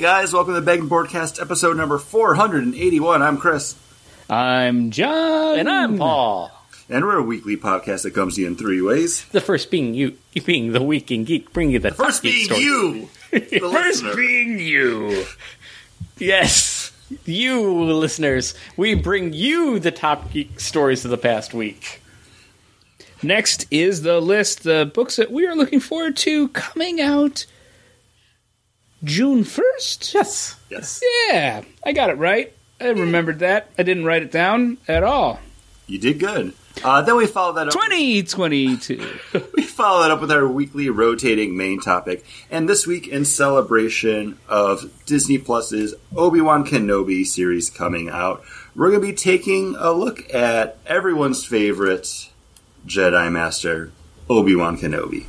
Hey guys, welcome to the Begging Broadcast episode number 481. I'm Chris. I'm John. And I'm Paul. And we're a weekly podcast that comes to you in three ways. The first being you, you being the week in geek, bringing you the, First top geek being story. you, the First listener. being you. Yes, you listeners. We bring you the top geek stories of the past week. Next is the list, the books that we are looking forward to coming out June 1st? Yes. Yes, Yeah, I got it right. I remembered that. I didn't write it down at all. you did good. Uh, then we follow that up. 2022. We follow that up with our weekly rotating main topic. And this week, in celebration of Disney Plus's Obi Wan Kenobi series coming out, we're going to be taking a look at everyone's favorite Jedi Master, Obi Wan Kenobi.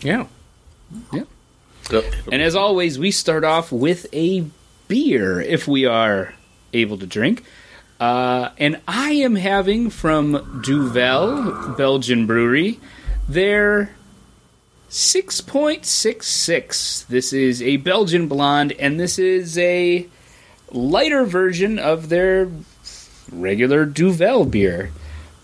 Yeah. And as always, we start off with a beer if we are able to drink. Uh, and I am having from Duvel, Belgian brewery, their 6.66. This is a Belgian blonde, and this is a lighter version of their regular Duvel beer.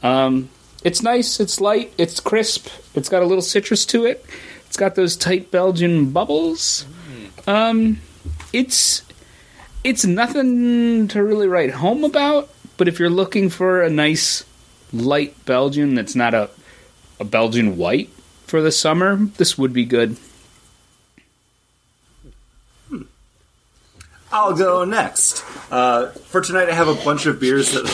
Um, it's nice, it's light, it's crisp, it's got a little citrus to it. It's got those tight Belgian bubbles. Um, it's it's nothing to really write home about, but if you're looking for a nice light Belgian that's not a a Belgian white for the summer, this would be good. I'll go next. Uh, for tonight, I have a bunch of beers that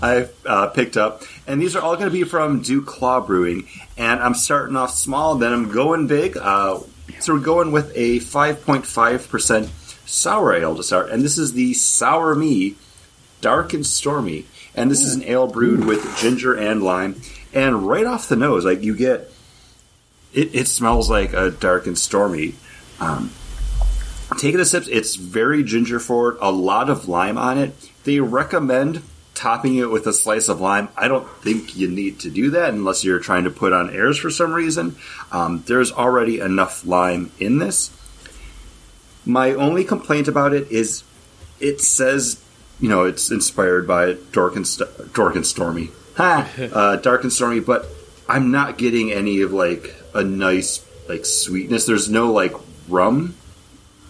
I've uh, picked up, and these are all going to be from Duclaw Brewing. And I'm starting off small, then I'm going big. Uh, so we're going with a 5.5% sour ale to start, and this is the Sour Me Dark and Stormy. And this is an ale brewed with ginger and lime. And right off the nose, like you get, it, it smells like a dark and stormy. Um, taking a sip, it's very ginger forward, a lot of lime on it. They recommend topping it with a slice of lime. I don't think you need to do that unless you're trying to put on airs for some reason. Um, there's already enough lime in this. My only complaint about it is it says, you know, it's inspired by Dork and, St- Dork and Stormy. Ha! Uh, Dark and Stormy, but I'm not getting any of like a nice like sweetness. There's no like rum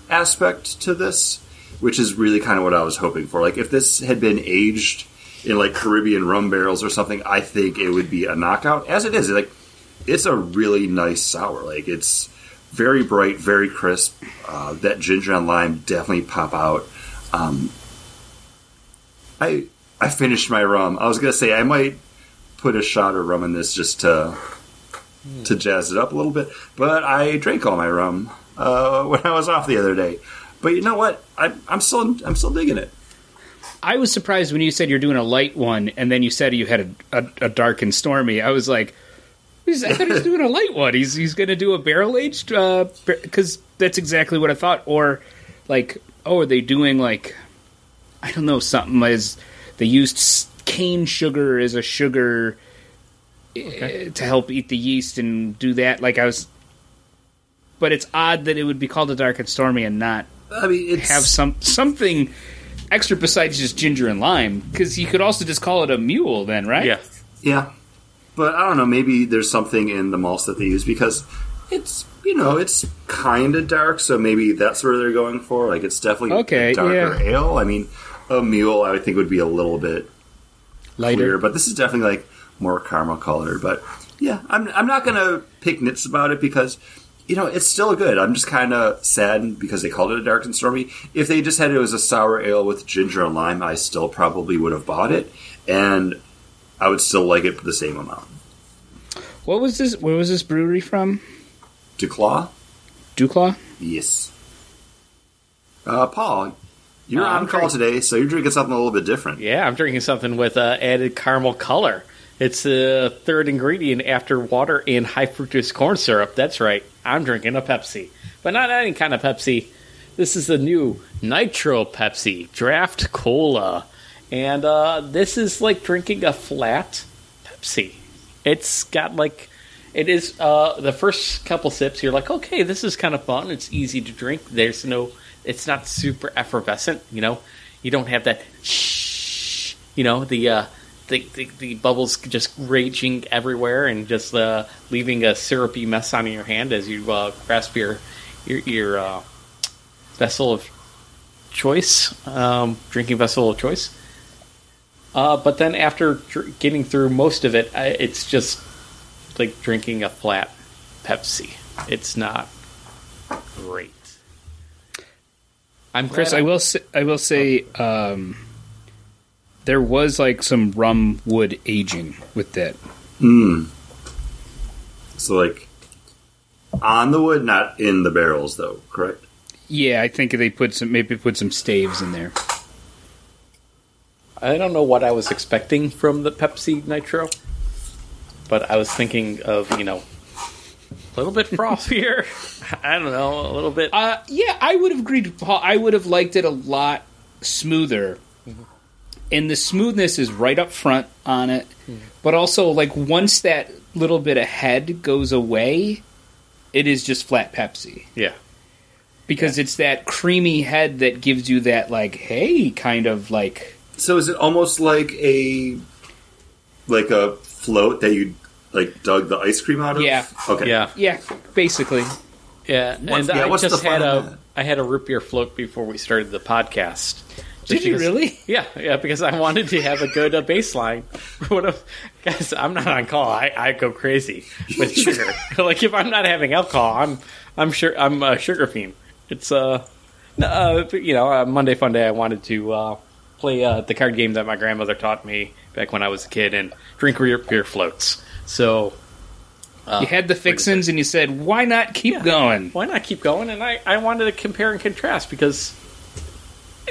aspect to this, which is really kind of what I was hoping for. Like if this had been aged in like Caribbean rum barrels or something, I think it would be a knockout. As it is, like it's a really nice sour. Like it's very bright, very crisp. Uh, that ginger and lime definitely pop out. Um, I I finished my rum. I was gonna say I might put a shot of rum in this just to to jazz it up a little bit, but I drank all my rum uh, when I was off the other day. But you know what? I, I'm still I'm still digging it. I was surprised when you said you're doing a light one, and then you said you had a, a, a dark and stormy. I was like, he's, I thought he was doing a light one. He's he's going to do a barrel aged because that's exactly what I thought. Or like, oh, are they doing like I don't know something as they used cane sugar as a sugar eh, to help eat the yeast and do that. Like I was, but it's odd that it would be called a dark and stormy and not I mean, it's have some something extra besides just ginger and lime because you could also just call it a mule then right Yeah. yeah, but I don't know. Maybe there's something in the malts that they use because it's you know it's kind of dark, so maybe that's where they're going for. Like it's definitely Okay, a darker yeah. ale. I mean, a mule I would think would be a little bit lighter clear, but this is definitely like more caramel colored. But yeah, I'm I'm not gonna pick nits about it because you know it's still good. I'm just kind of sad because they called it a dark and stormy. If they just had it as a sour ale with ginger and lime, I still probably would have bought it, and I would still like it for the same amount. what was this where was this brewery from Duclaw, Duclaw yes. Uh, Paul, you're Uh, on I'm call drink- today, so you're drinking something a little bit different. Yeah, I'm drinking something with uh, added caramel color. It's the third ingredient after water and high fructose corn syrup. That's right. I'm drinking a Pepsi, but not any kind of Pepsi. This is the new Nitro Pepsi Draft Cola, and uh, this is like drinking a flat Pepsi. It's got like It is uh, the first couple sips. You're like, okay, this is kind of fun. It's easy to drink. There's no, it's not super effervescent. You know, you don't have that shh. You know, the uh, the, the the bubbles just raging everywhere and just uh, leaving a syrupy mess on your hand as you uh, grasp your your, your uh, vessel of choice, um, drinking vessel of choice. Uh, but then after dr- getting through most of it, I, it's just like drinking a flat Pepsi. It's not great. I'm Chris, I will say, I will say um, there was like some rum wood aging with that. Hmm. So like on the wood, not in the barrels, though. Correct. Yeah, I think they put some maybe put some staves in there. I don't know what I was expecting from the Pepsi Nitro, but I was thinking of you know a little bit frothier. I don't know, a little bit. Uh, yeah, I would have agreed Paul. I would have liked it a lot smoother. And the smoothness is right up front on it. But also, like, once that little bit of head goes away, it is just flat Pepsi. yeah, Because it's that creamy head that gives you that, like, hey, kind of like. So is it almost like a like a float that you like dug the ice cream out of? Yeah. Okay. yeah, Yeah, basically. yeah. What's- and yeah, I what's just fun had in a that? I had a root beer float before we started the podcast. Did you really? Yeah, yeah, because I wanted to have a good uh, baseline. what if, guys? I'm not on call. I, I go crazy with sugar. like if I'm not having alcohol, I'm I'm sure I'm a sugar fiend. It's uh, no, uh you know, uh, Monday Fun Day. I wanted to uh, play uh, the card game that my grandmother taught me back when I was a kid and drink beer, beer floats. So uh, You had the fixins and you said, why not keep going? why not keep going? And I, I wanted to compare and contrast because,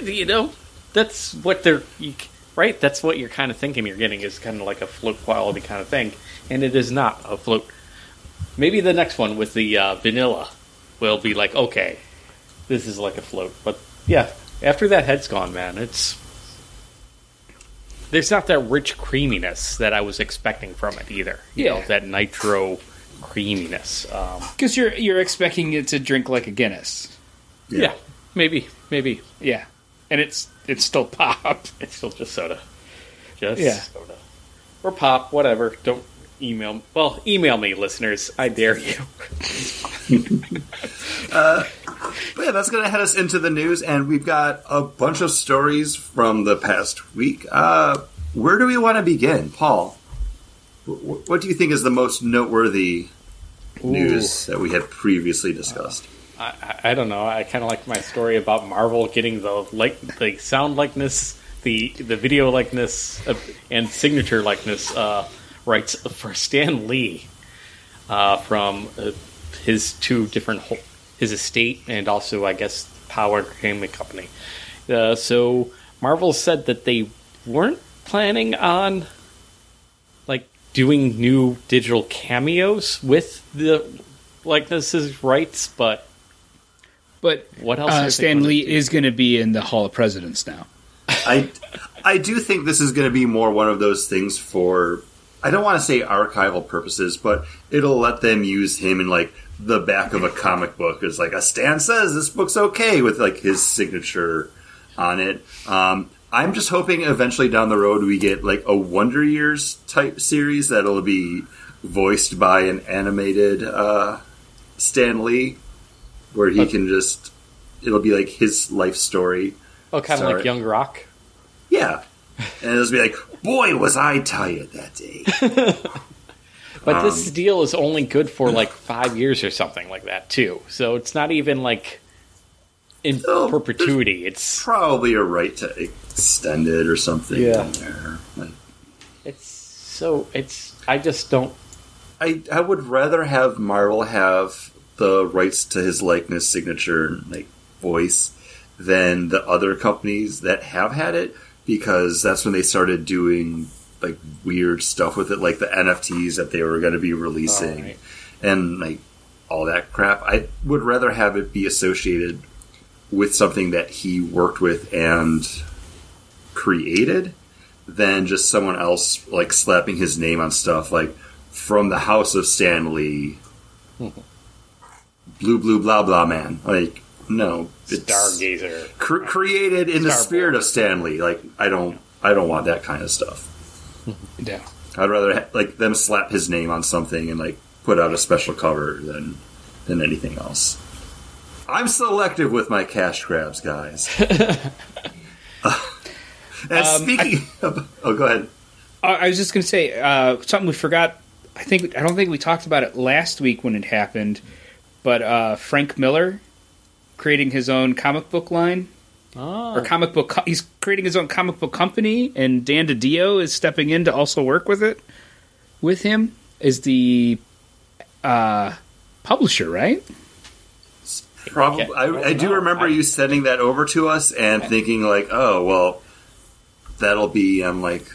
you know, that's what they're, you, right? That's what you're kind of thinking you're getting is kind of like a float quality kind of thing. And it is not a float. Maybe the next one with the uh, vanilla will be like, okay, this is like a float. But yeah, after that head's gone, man, it's. There's not that rich creaminess that I was expecting from it either. You know, Yeah. that nitro creaminess. Um, Because you're, you're expecting it to drink like a Guinness. Yeah. maybe, maybe. Yeah. And it's it's still pop. It's still just soda. Just Yeah. soda. Or pop, whatever. Don't email. Well, email me, listeners. I dare you. But yeah, that's going to head us into the news, and we've got a bunch of stories from the past week. Uh, where do we want to begin, Paul? wh- What do you think is the most noteworthy news that we had previously discussed? I, I, I don't know. I kind of like my story about Marvel getting the like the sound likeness, the the video likeness, uh, and signature likeness uh, rights for Stan Lee uh, from uh, his two different ho- his estate and also I guess POW! Entertainment Company. Uh, so Marvel said that they weren't planning on like doing new digital cameos with the likenesses rights, but But What else Uh, they Stan Lee do? is going to be in the Hall of Presidents now. I, I do think this is going to be more one of those things for, I don't want to say archival purposes, but it'll let them use him in like the back of a comic book as like a Stan says this book's okay with like his signature on it. Um, I'm just hoping eventually down the road we get like a Wonder Years type series that'll be voiced by an animated uh, Stan Lee, where he can just it'll be like his life story. Oh, kind of like Young Rock. Yeah. And it'll just be like, boy, was I tired that day. But Um, this deal is only good for like five years or something like that, too. So it's not even like in perpetuity. It's Probably a right to extend it or something. Yeah. Like, it's so it's. I just don't. I, I would rather have Marvel have the rights to his likeness, signature, and like voice than the other companies that have had it because that's when they started doing like weird stuff with it, like the NFTs that they were going to be releasing. Right. and like all that crap. I would rather have it be associated with something that he worked with and created than just someone else like slapping his name on stuff like from the house of Stan Lee, hmm. Blue blue blah blah man. Like no, it's Stargazer. cr- created in the spirit of Stan Lee. Like I don't I don't want that kind of stuff. Yeah. I'd rather ha- like them slap his name on something and like put out a special cover than than anything else. I'm selective with my cash grabs, guys. Uh, and Um, speaking of, oh, go ahead. I was just going to say uh, something we forgot. I think I don't think we talked about it last week when it happened, but uh, Frank Miller creating his own comic book line Oh. or comic book. Co- he's creating his own comic book company, and Dan DiDio is stepping in to also work with it with him is the uh, publisher, right? Probably, Okay. I, I do remember I- you sending that over to us and thinking like, oh well, that'll be on like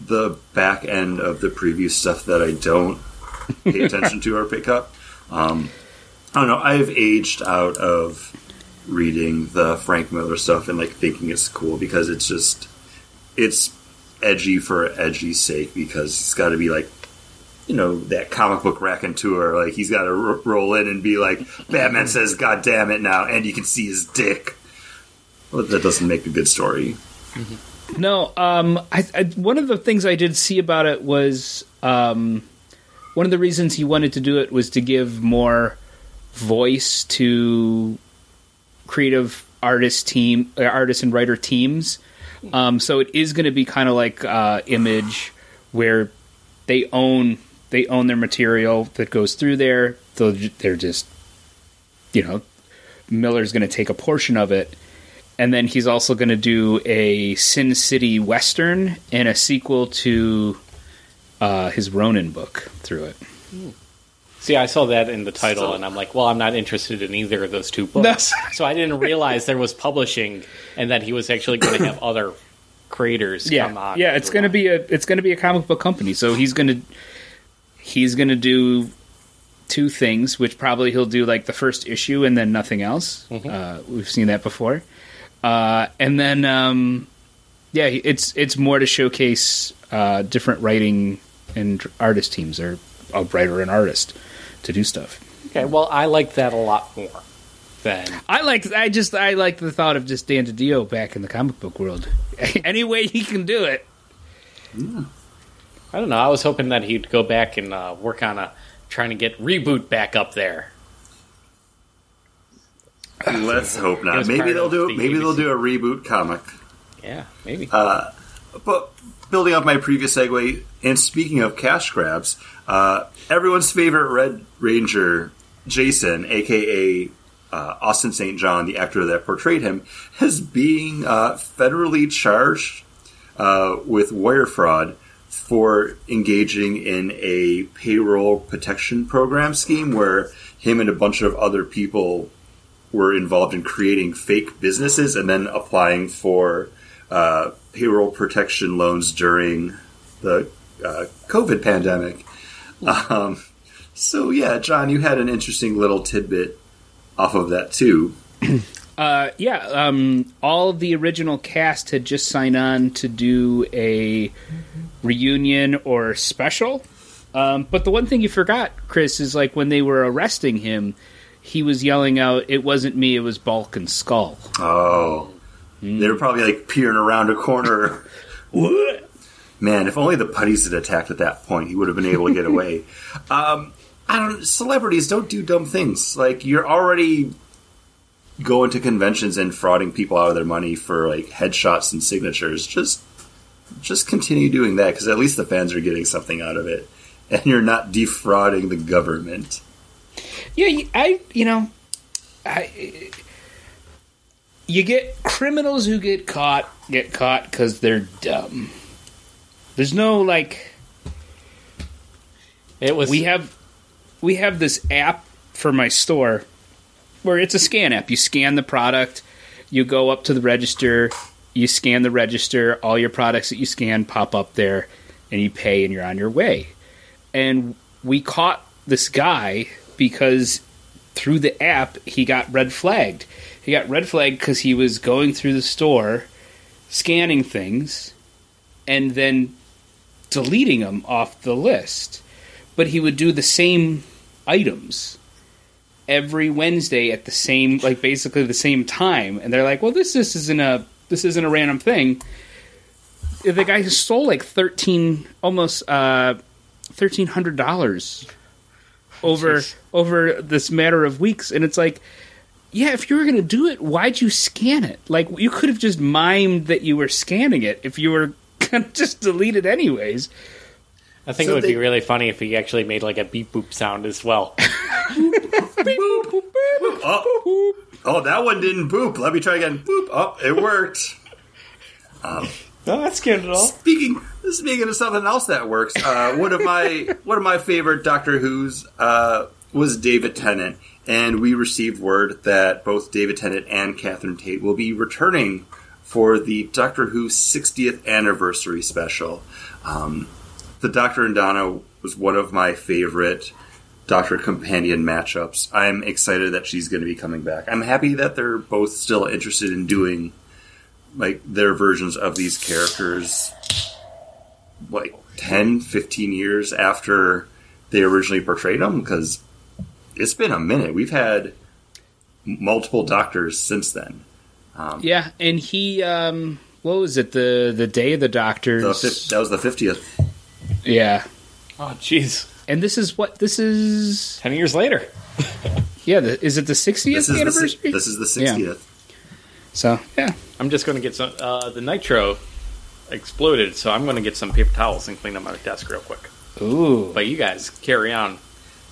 the back end of the preview stuff that I don't pay attention to or pick up. Um, I don't know. I've aged out of reading the Frank Miller stuff and like thinking it's cool because it's just it's edgy for edgy's sake because it's got to be like you know that comic book raconteur. Like he's got to r- roll in and be like batman says god damn it now and you can see his dick. Well, that doesn't make a good story. No, um, I, I, one of the things I did see about it was um, one of the reasons he wanted to do it was to give more voice to creative artist team, uh, artist and writer teams. Um, so it is going to be kind of like uh, Image, where they own they own their material that goes through there. They'll, they're just, you know, Miller's going to take a portion of it and then he's also going to do a Sin City Western and a sequel to uh, his Ronin book through it. See, I saw that in the title, So- and I'm like, well, I'm not interested in either of those two books. so I didn't realize there was publishing, and that he was actually going to have other creators come Yeah, on. yeah, it's going to be a it's going to be a comic book company. So he's going to he's going to do two things, which probably he'll do like the first issue and then nothing else. Uh, we've seen that before, uh, and then um, yeah, it's it's more to showcase uh, different writing and artist teams or a writer and artist to do stuff. Okay, well, I like that a lot more than I like. I just. I like the thought of just Dan DiDio back in the comic book world. Any way he can do it. Yeah. I don't know. I was hoping that he'd go back and uh, work on a trying to get reboot back up there. let's hope not maybe they'll do the maybe they'll do a reboot comic Yeah, maybe. Uh, But building off my previous segue, and speaking of cash grabs, uh, everyone's favorite Red Ranger, Jason, aka uh, Austin St. John, the actor that portrayed him, is being uh, federally charged uh, with wire fraud for engaging in a payroll protection program scheme where him and a bunch of other people were involved in creating fake businesses and then applying for uh, payroll protection loans during the uh, COVID pandemic. Um, so, yeah, John, you had an interesting little tidbit off of that, too. Uh, yeah, um, all the original cast had just signed on to do a reunion or special. Um, but the one thing you forgot, Chris, is like when they were arresting him, he was yelling out, "It wasn't me, it was Bulk and Skull." Oh. They were probably like peering around a corner. What? Man, if only the putties had attacked at that point, he would have been able to get away. um, I don't. Celebrities don't do dumb things. Like you're already going to conventions and frauding people out of their money for like headshots and signatures. Just, just continue doing that because at least the fans are getting something out of it, and you're not defrauding the government. Yeah, I you know, I you get criminals who get caught get caught because they're dumb. There's no like it was. we have we have this app for my store where it's a scan app. You scan the product, you go up to the register, you scan the register, all your products that you scan pop up there, and you pay and you're on your way. And we caught this guy because through the app he got red flagged. He got red flagged because he was going through the store, scanning things, and then deleting them off the list. but he would do the same items every Wednesday at the same, like basically the same time. And they're like, "Well, this this isn't a this isn't a random thing." The guy stole like thirteen, almost uh, thirteen hundred dollars over Jeez. over this matter of weeks, and it's like, yeah, if you were gonna do it, why'd you scan it? Like you could have just mimed that you were scanning it if you were gonna just delete it anyways. I think So it would they- be really funny if he actually made like a beep boop sound as well. Oh, oh, that one didn't boop. Let me try again. Boop. Oh, it worked. no, that's good at all. Speaking speaking of something else that works, uh, one of my one of my favorite Doctor Who's uh, was David Tennant, and we received word that both David Tennant and Catherine Tate will be returning for the Doctor Who 60th anniversary special. Um, the Doctor and Donna was one of my favorite Doctor companion matchups. I'm excited that she's going to be coming back. I'm happy that they're both still interested in doing like their versions of these characters like 10 15 years after they originally portrayed them because it's been a minute we've had multiple doctors since then Yeah, and he, um, what was it? The the day of the doctors. the fif- that was the 50th yeah, Oh, jeez. and this is what this is. Ten years later. Yeah, the, is it the 60th is, the, anniversary? this is the Yeah. 60th so yeah, I'm just going to get some. Uh, the nitro exploded, so I'm going to get some paper towels and clean up my desk real quick. ooh, But you guys carry on.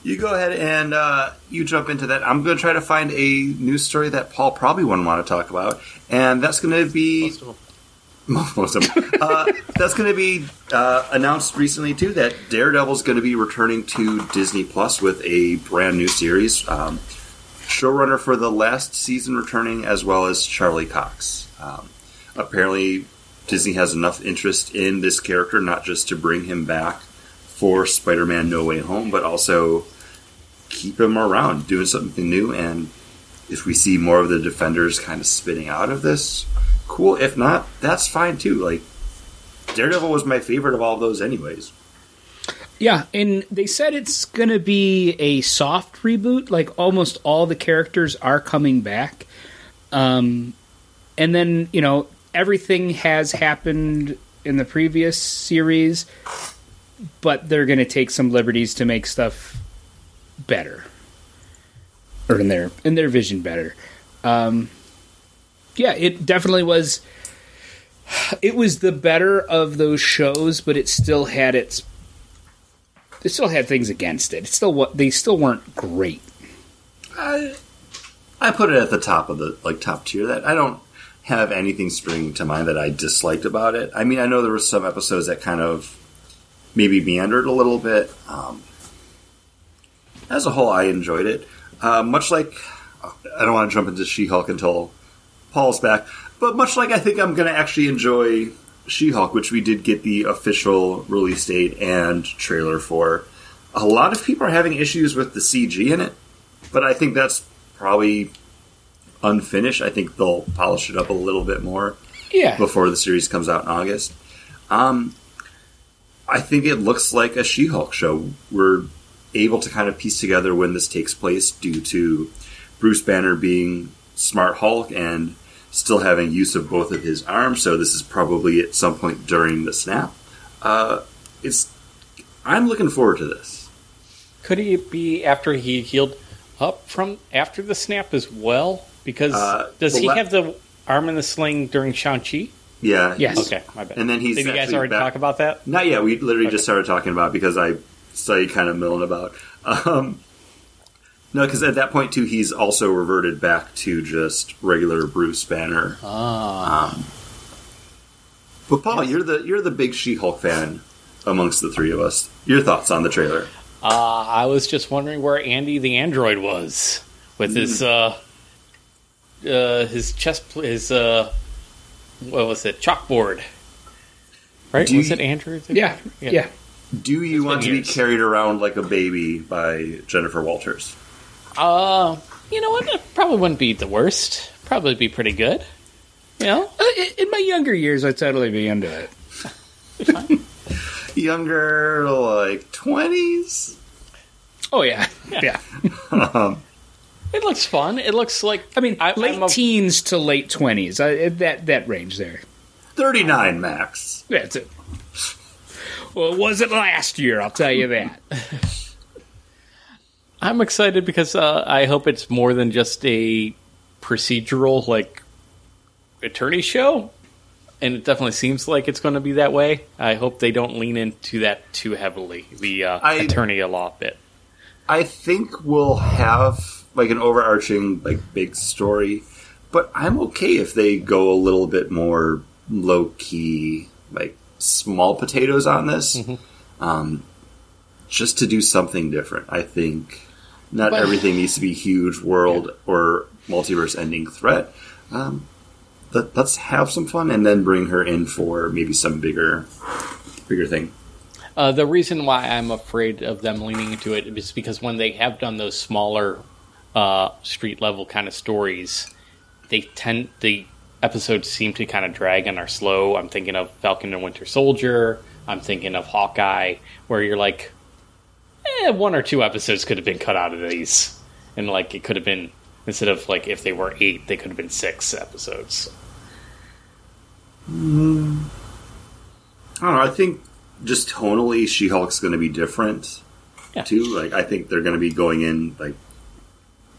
You go ahead and uh, you jump into that i'm going to try to find a news story that paul probably wouldn't want to talk about and that's going to be Most of them. most of them. Uh, that's going to be uh, announced recently too that Daredevil's going to be returning to Disney Plus with a brand new series. Um, showrunner for the last season returning, as well as Charlie Cox. Um, apparently, Disney has enough interest in this character not just to bring him back for Spider-Man: No Way Home, but also keep him around doing something new. And if we see more of the Defenders kind of spinning out of this, cool. If not, that's fine too. Like Daredevil was my favorite of all of those, anyways. yeah, and they said it's gonna be a soft reboot. Like almost all the characters are coming back, um, and then you know everything has happened in the previous series, but they're gonna take some liberties to make stuff better, or in their in their vision better. Um, yeah, it definitely was. It was the better of those shows, but it still had its. It still had things against it. It still what they still weren't great. I, I put it at the top of the like top tier. That I don't have anything springing to mind that I disliked about it. I mean, I know there were some episodes that kind of maybe meandered a little bit. Um, as a whole, I enjoyed it. Uh, much like I don't want to jump into She-Hulk until Paul's back, but much like I think I'm going to actually enjoy She-Hulk, which we did get the official release date and trailer for. A lot of people are having issues with the CG in it, but I think that's probably unfinished. I think they'll polish it up a little bit more Yeah, before the series comes out in August. Um, I think it looks like a She-Hulk show. We're able to kind of piece together when this takes place due to Bruce Banner being Smart Hulk and still having use of both of his arms. So this is probably at some point during the snap. Uh, it's. I'm looking forward to this. Could it be after he healed up from after the snap as well? Because Uh, does the he la- have the arm in the sling during Shang Chi? Yeah. Yes. Okay, my bad. And then he's Did you guys actually already back- talk about that? Not yet. We literally Okay. just started talking about it because I saw you kind of milling about. Um, no, because at that point too, he's also reverted back to just regular Bruce Banner. Ah. Um, but Paul, you're the you're the big She-Hulk fan amongst the three of us. Your thoughts on the trailer? Uh, I was just wondering where Andy the android was with his uh, uh, his chest, pl- his uh, what was it, chalkboard? Right? Do was you- it Andrew? yeah, yeah. Do you want to been be carried around like a baby by Jennifer Walters? Uh, you know what? It probably wouldn't be the worst. Probably be pretty good. You know, Uh, in- In my younger years, I'd totally be into it. younger, like twenties. Oh yeah, yeah. It looks fun. It looks like I mean, I, late a- teens to late twenties. Uh, that that range there. 39 max. That's it. Well, it wasn't last year. I'll tell you that. I'm excited because uh, I hope it's more than just a procedural like attorney show, and it definitely seems like it's going to be that way. I hope they don't lean into that too heavily. The uh, I- attorney law bit. I think we'll have like an overarching like big story, but I'm okay if they go a little bit more low key, like small potatoes on this, um, just to do something different. I think not But- everything needs to be huge world or multiverse ending threat. Um, let, let's have some fun and then bring her in for maybe some bigger, bigger thing. Uh, the reason why I'm afraid of them leaning into it is because when they have done those smaller uh, street level kind of stories, they tend the episodes seem to kind of drag and are slow. I'm thinking of Falcon and Winter Soldier. I'm thinking of Hawkeye, where you're like, eh, one or two episodes could have been cut out of these, and like it could have been instead of like if they were eight, they could have been six episodes. I don't know. I think just tonally, She Hulk's going to be different Yeah. too. Like I think they're going to be going in like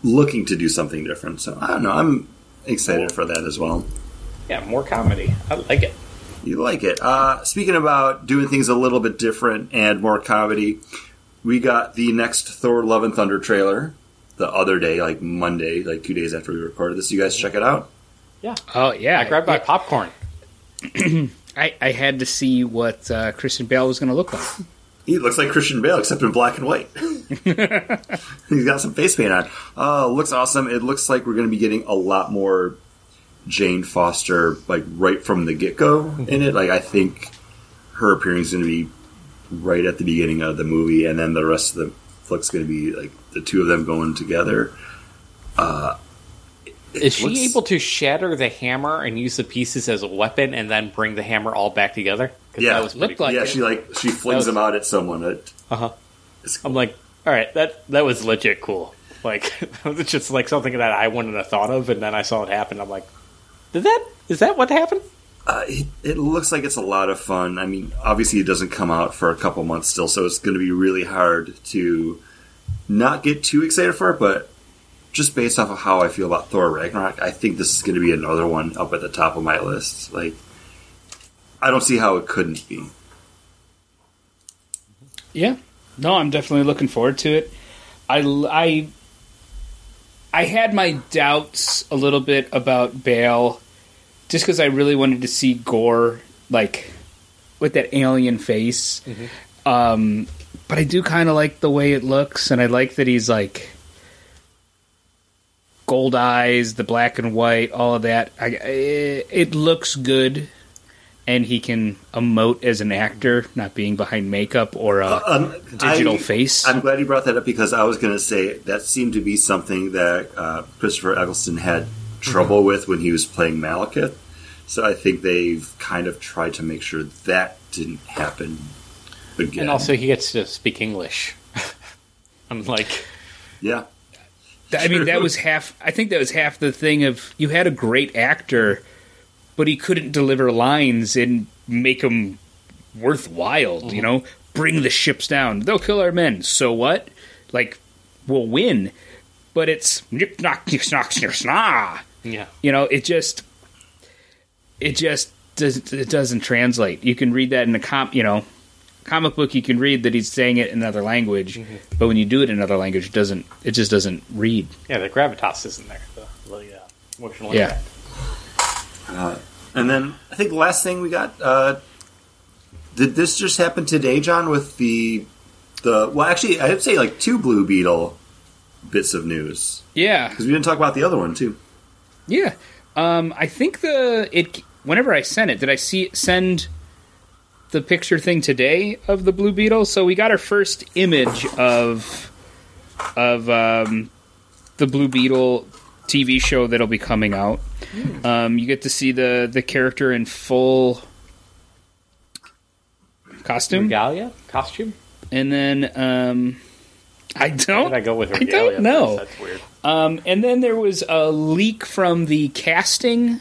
looking to do something different. So I don't know. I'm excited for that as well. Yeah, more comedy. I like it. You like it. Uh, speaking about doing things a little bit different and more comedy, we got the next Thor: Love and Thunder trailer the other day, like Monday, like two days after we recorded this. You guys check it out. Yeah. Oh yeah, I grabbed my popcorn. I, I had to see what uh, Christian Bale was going to look like. He looks like Christian Bale, except in black and white. He's got some face paint on. Uh, looks awesome. It looks like we're going to be getting a lot more Jane Foster, like right from the get go in it. Like I think her appearance is going to be right at the beginning of the movie, and then the rest of the flick's going to be like the two of them going together. Uh, Is she looks- able to shatter the hammer and use the pieces as a weapon and then bring the hammer all back together? 'Cause Yeah. that was Looked like yeah, it. she like she flings was- them out at someone. It, Uh-huh. it's- I'm like, all right, that that was legit cool. Like, it's just like something that I wouldn't have thought of, and then I saw it happen. I'm like, did that? Is that what happened? Uh, it, it looks like it's a lot of fun. I mean, obviously, it doesn't come out for a couple months still, so it's going to be really hard to not get too excited for it. But just based off of how I feel about Thor Ragnarok, I think this is going to be another one up at the top of my list. Like, I don't see how it couldn't be. Yeah. No, I'm definitely looking forward to it. I, I, I had my doubts a little bit about Bale just because I really wanted to see Gorr, like, with that alien face. Um, but I do kind of like the way it looks, and I like that he's, like, gold eyes, the black and white, all of that. I, it, it looks good. And he can emote as an actor, not being behind makeup or a Um, digital I- face. I'm glad you brought that up because I was going to say that seemed to be something that uh, Christopher Eccleston had trouble with when he was playing Malekith. So I think they've kind of tried to make sure that didn't happen again. And also, he gets to speak English. I'm like, yeah, I mean, that was half. I think that was half the thing of you had a great actor, but he couldn't deliver lines and make them worthwhile. You know, bring the ships down. They'll kill our men. So what? Like, we'll win. But it's nip knock nip knock snip sna. yeah, You know, it just, it just doesn't. It doesn't translate. You can read that in a comp. You know. Comic book, you can read that he's saying it in another language, but when you do it in another language, it doesn't. It just doesn't read. yeah. The gravitas isn't there. The, the uh, emotional Yeah. impact. And then I think the last thing we got. Uh, did this just happen today, John? With the the well, actually, I'd say like two Blue Beetle bits of news Yeah, because we didn't talk about the other one too. yeah. Um, I think the it. Whenever I sent it, did I see send the picture thing today of the Blue Beetle? So we got our first image of of um, the Blue Beetle TV show that'll be coming out. Um, you get to see the the character in full costume, Regalia costume. and then um, I don't. did I go with I regalia? don't know. That's weird. Um, and then there was a leak from the casting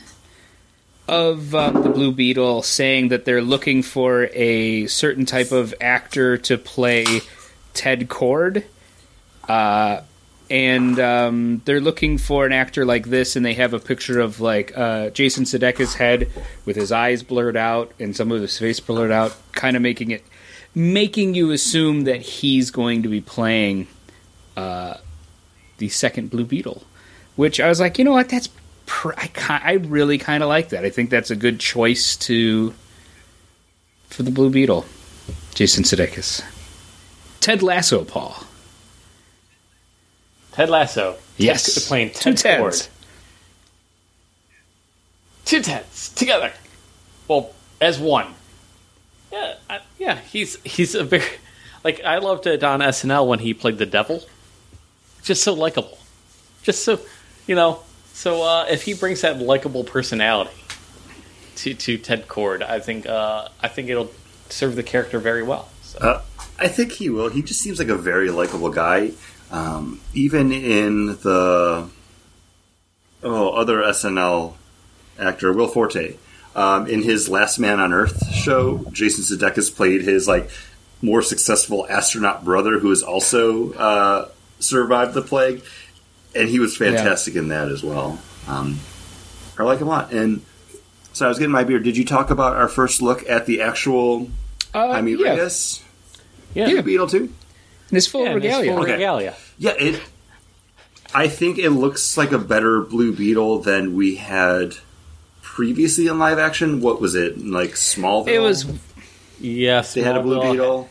of um, the Blue Beetle saying that they're looking for a certain type of actor to play Ted Kord. Uh, and um, they're looking for an actor like this, and they have a picture of like uh, Jason Sudeikis' head with his eyes blurred out and some of his face blurred out, kind of making it making you assume that he's going to be playing uh, the second Blue Beetle, which I was like, you know what, that's pr- I I really kind of like that. I think that's a good choice to for the Blue Beetle, Jason Sudeikis, Ted Lasso, Paul. Ted Lasso. Yes. Ted, playing Two Ted Teds. Cord. Two Teds together. Well, as one. Yeah, I, yeah. He's he's a very like I loved it on SNL when he played the devil. Just so likable. Just so you know. So uh, if he brings that likable personality to to Ted Kord, I think uh, I think it'll serve the character very well. So. Uh, I think he will. He just seems like a very likable guy. Um, even in the oh other SNL actor Will Forte um, in his Last Man on Earth show, Jason Sudeikis played his like more successful astronaut brother who has also uh, survived the plague, and he was fantastic in that as well. Um, I like him a lot. And so I was getting my beer. Did you talk about our first look at the actual Uh, Jaime yeah, Reyes yeah, Yeah. Beetle too? And it's full Yeah, of and regalia. full Okay. regalia. Yeah, it. I think it looks like a better Blue Beetle than we had previously in live action. What was it like Smallville? It was Yes, they had a Blue Beetle.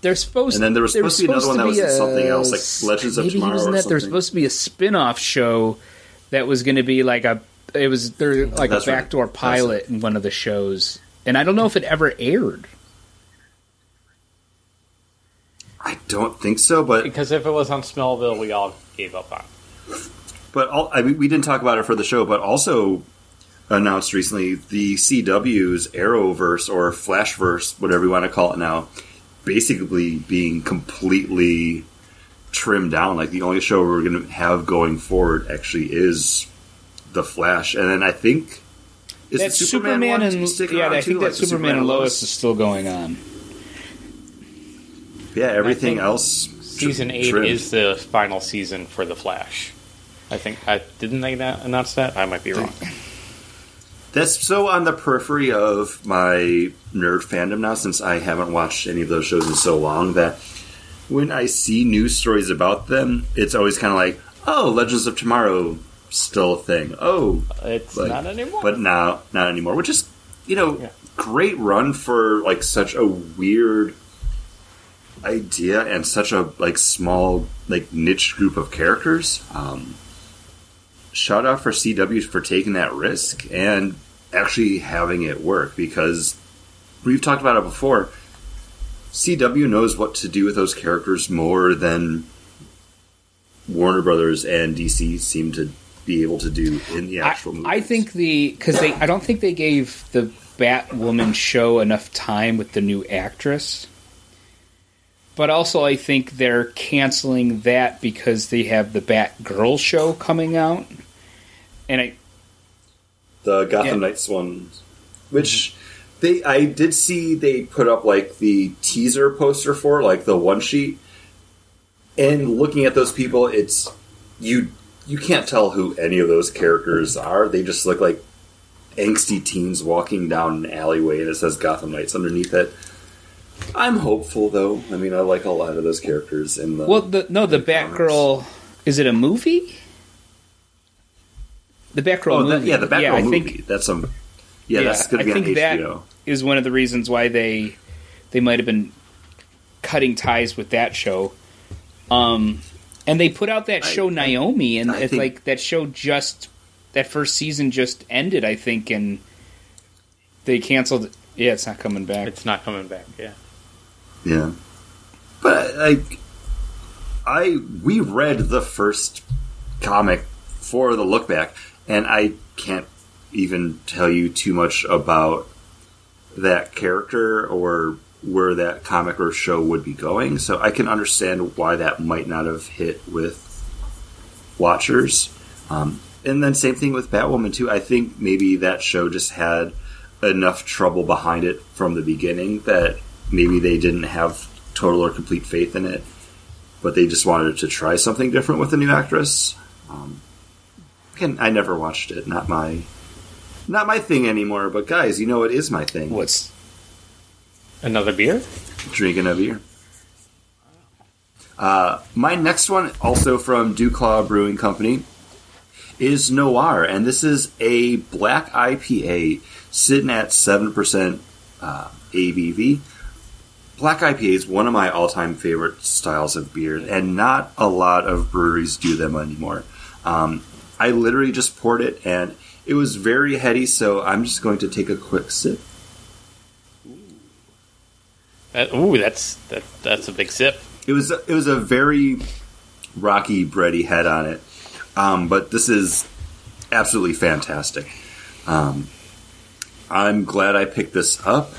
They're supposed, And then there was there supposed to be another one that was a- something else, like Legends of maybe he Tomorrow was in or that. There was supposed to be a spin-off show that was going to be like a. It was there like That's a right. backdoor That's pilot in one of the shows, and I don't know if it ever aired. I don't think so, but Because if it was on Smallville, we all gave up on. it. but all, I mean, we didn't talk about it for the show, but also announced recently the CW's Arrowverse or Flashverse, whatever you want to call it now, basically being completely trimmed down. Like the only show we're going to have going forward actually is the Flash, and then I think is that the Superman, and yeah, I think that the Superman and Lois is still going on. Yeah, everything else. Season eight trimmed. is the final season for the Flash. I think I didn't they announce that. I might be wrong. That's so on the periphery of my nerd fandom now, since I haven't watched any of those shows in so long that when I see news stories about them, it's always kind of like, oh, Legends of Tomorrow still a thing. Oh, It's like- not anymore. but now not anymore. Which is, you know, Yeah. great run for like such a weird idea and such a like small like niche group of characters. Um, shout out for CW for taking that risk and actually having it work because we've talked about it before. CW knows what to do with those characters more than Warner Brothers and DC seem to be able to do in the I, actual movie. I think the because they I don't think they gave the Batwoman show enough time with the new actress. But also, I think they're canceling that because they have the Batgirl show coming out, and I the Gotham Yeah. Knights one, which they I did see they put up like the teaser poster for like the one sheet, and looking at those people, it's you you can't tell who any of those characters are. They just look like angsty teens walking down an alleyway, and it says Gotham Knights underneath it. I'm hopeful though. I mean, I like a lot of those characters in the well, the no, the in comics. Batgirl is it a movie? The Batgirl Oh, movie, that, yeah, the Batgirl I movie. think that's some. Yeah, Yeah, that's going I to be on think that- HBO. is one of the reasons why they they might have been cutting ties with that show. Um, and they put out that I- show I- Naomi, and I it's think- like that show just that first season just ended, I think, and they canceled. Yeah, it's not coming back. it's not coming back. Yeah. Yeah, but like, I we read the first comic for the look back, and I can't even tell you too much about that character or where that comic or show would be going. So I can understand why that might not have hit with watchers. Um, and then same thing with Batwoman too. I think maybe that show just had enough trouble behind it from the beginning that maybe they didn't have total or complete faith in it, but they just wanted to try something different with a new actress. Um, again, I never watched it. Not my, not my thing anymore. But guys, you know it is my thing. What's Another beer? drinking a beer. Uh, my next one, also from Duclaw Brewing Company, is Noir, and this is a black IPA sitting at seven percent uh, ABV. Black IPA is one of my all-time favorite styles of beer, and not a lot of breweries do them anymore. Um, I literally just poured it, and it was very heady. So I'm just going to take a quick sip. Uh, ooh, that's that, that's a big sip. It was it was a very rocky, bready head on it, um, but this is absolutely fantastic. Um, I'm glad I picked this up.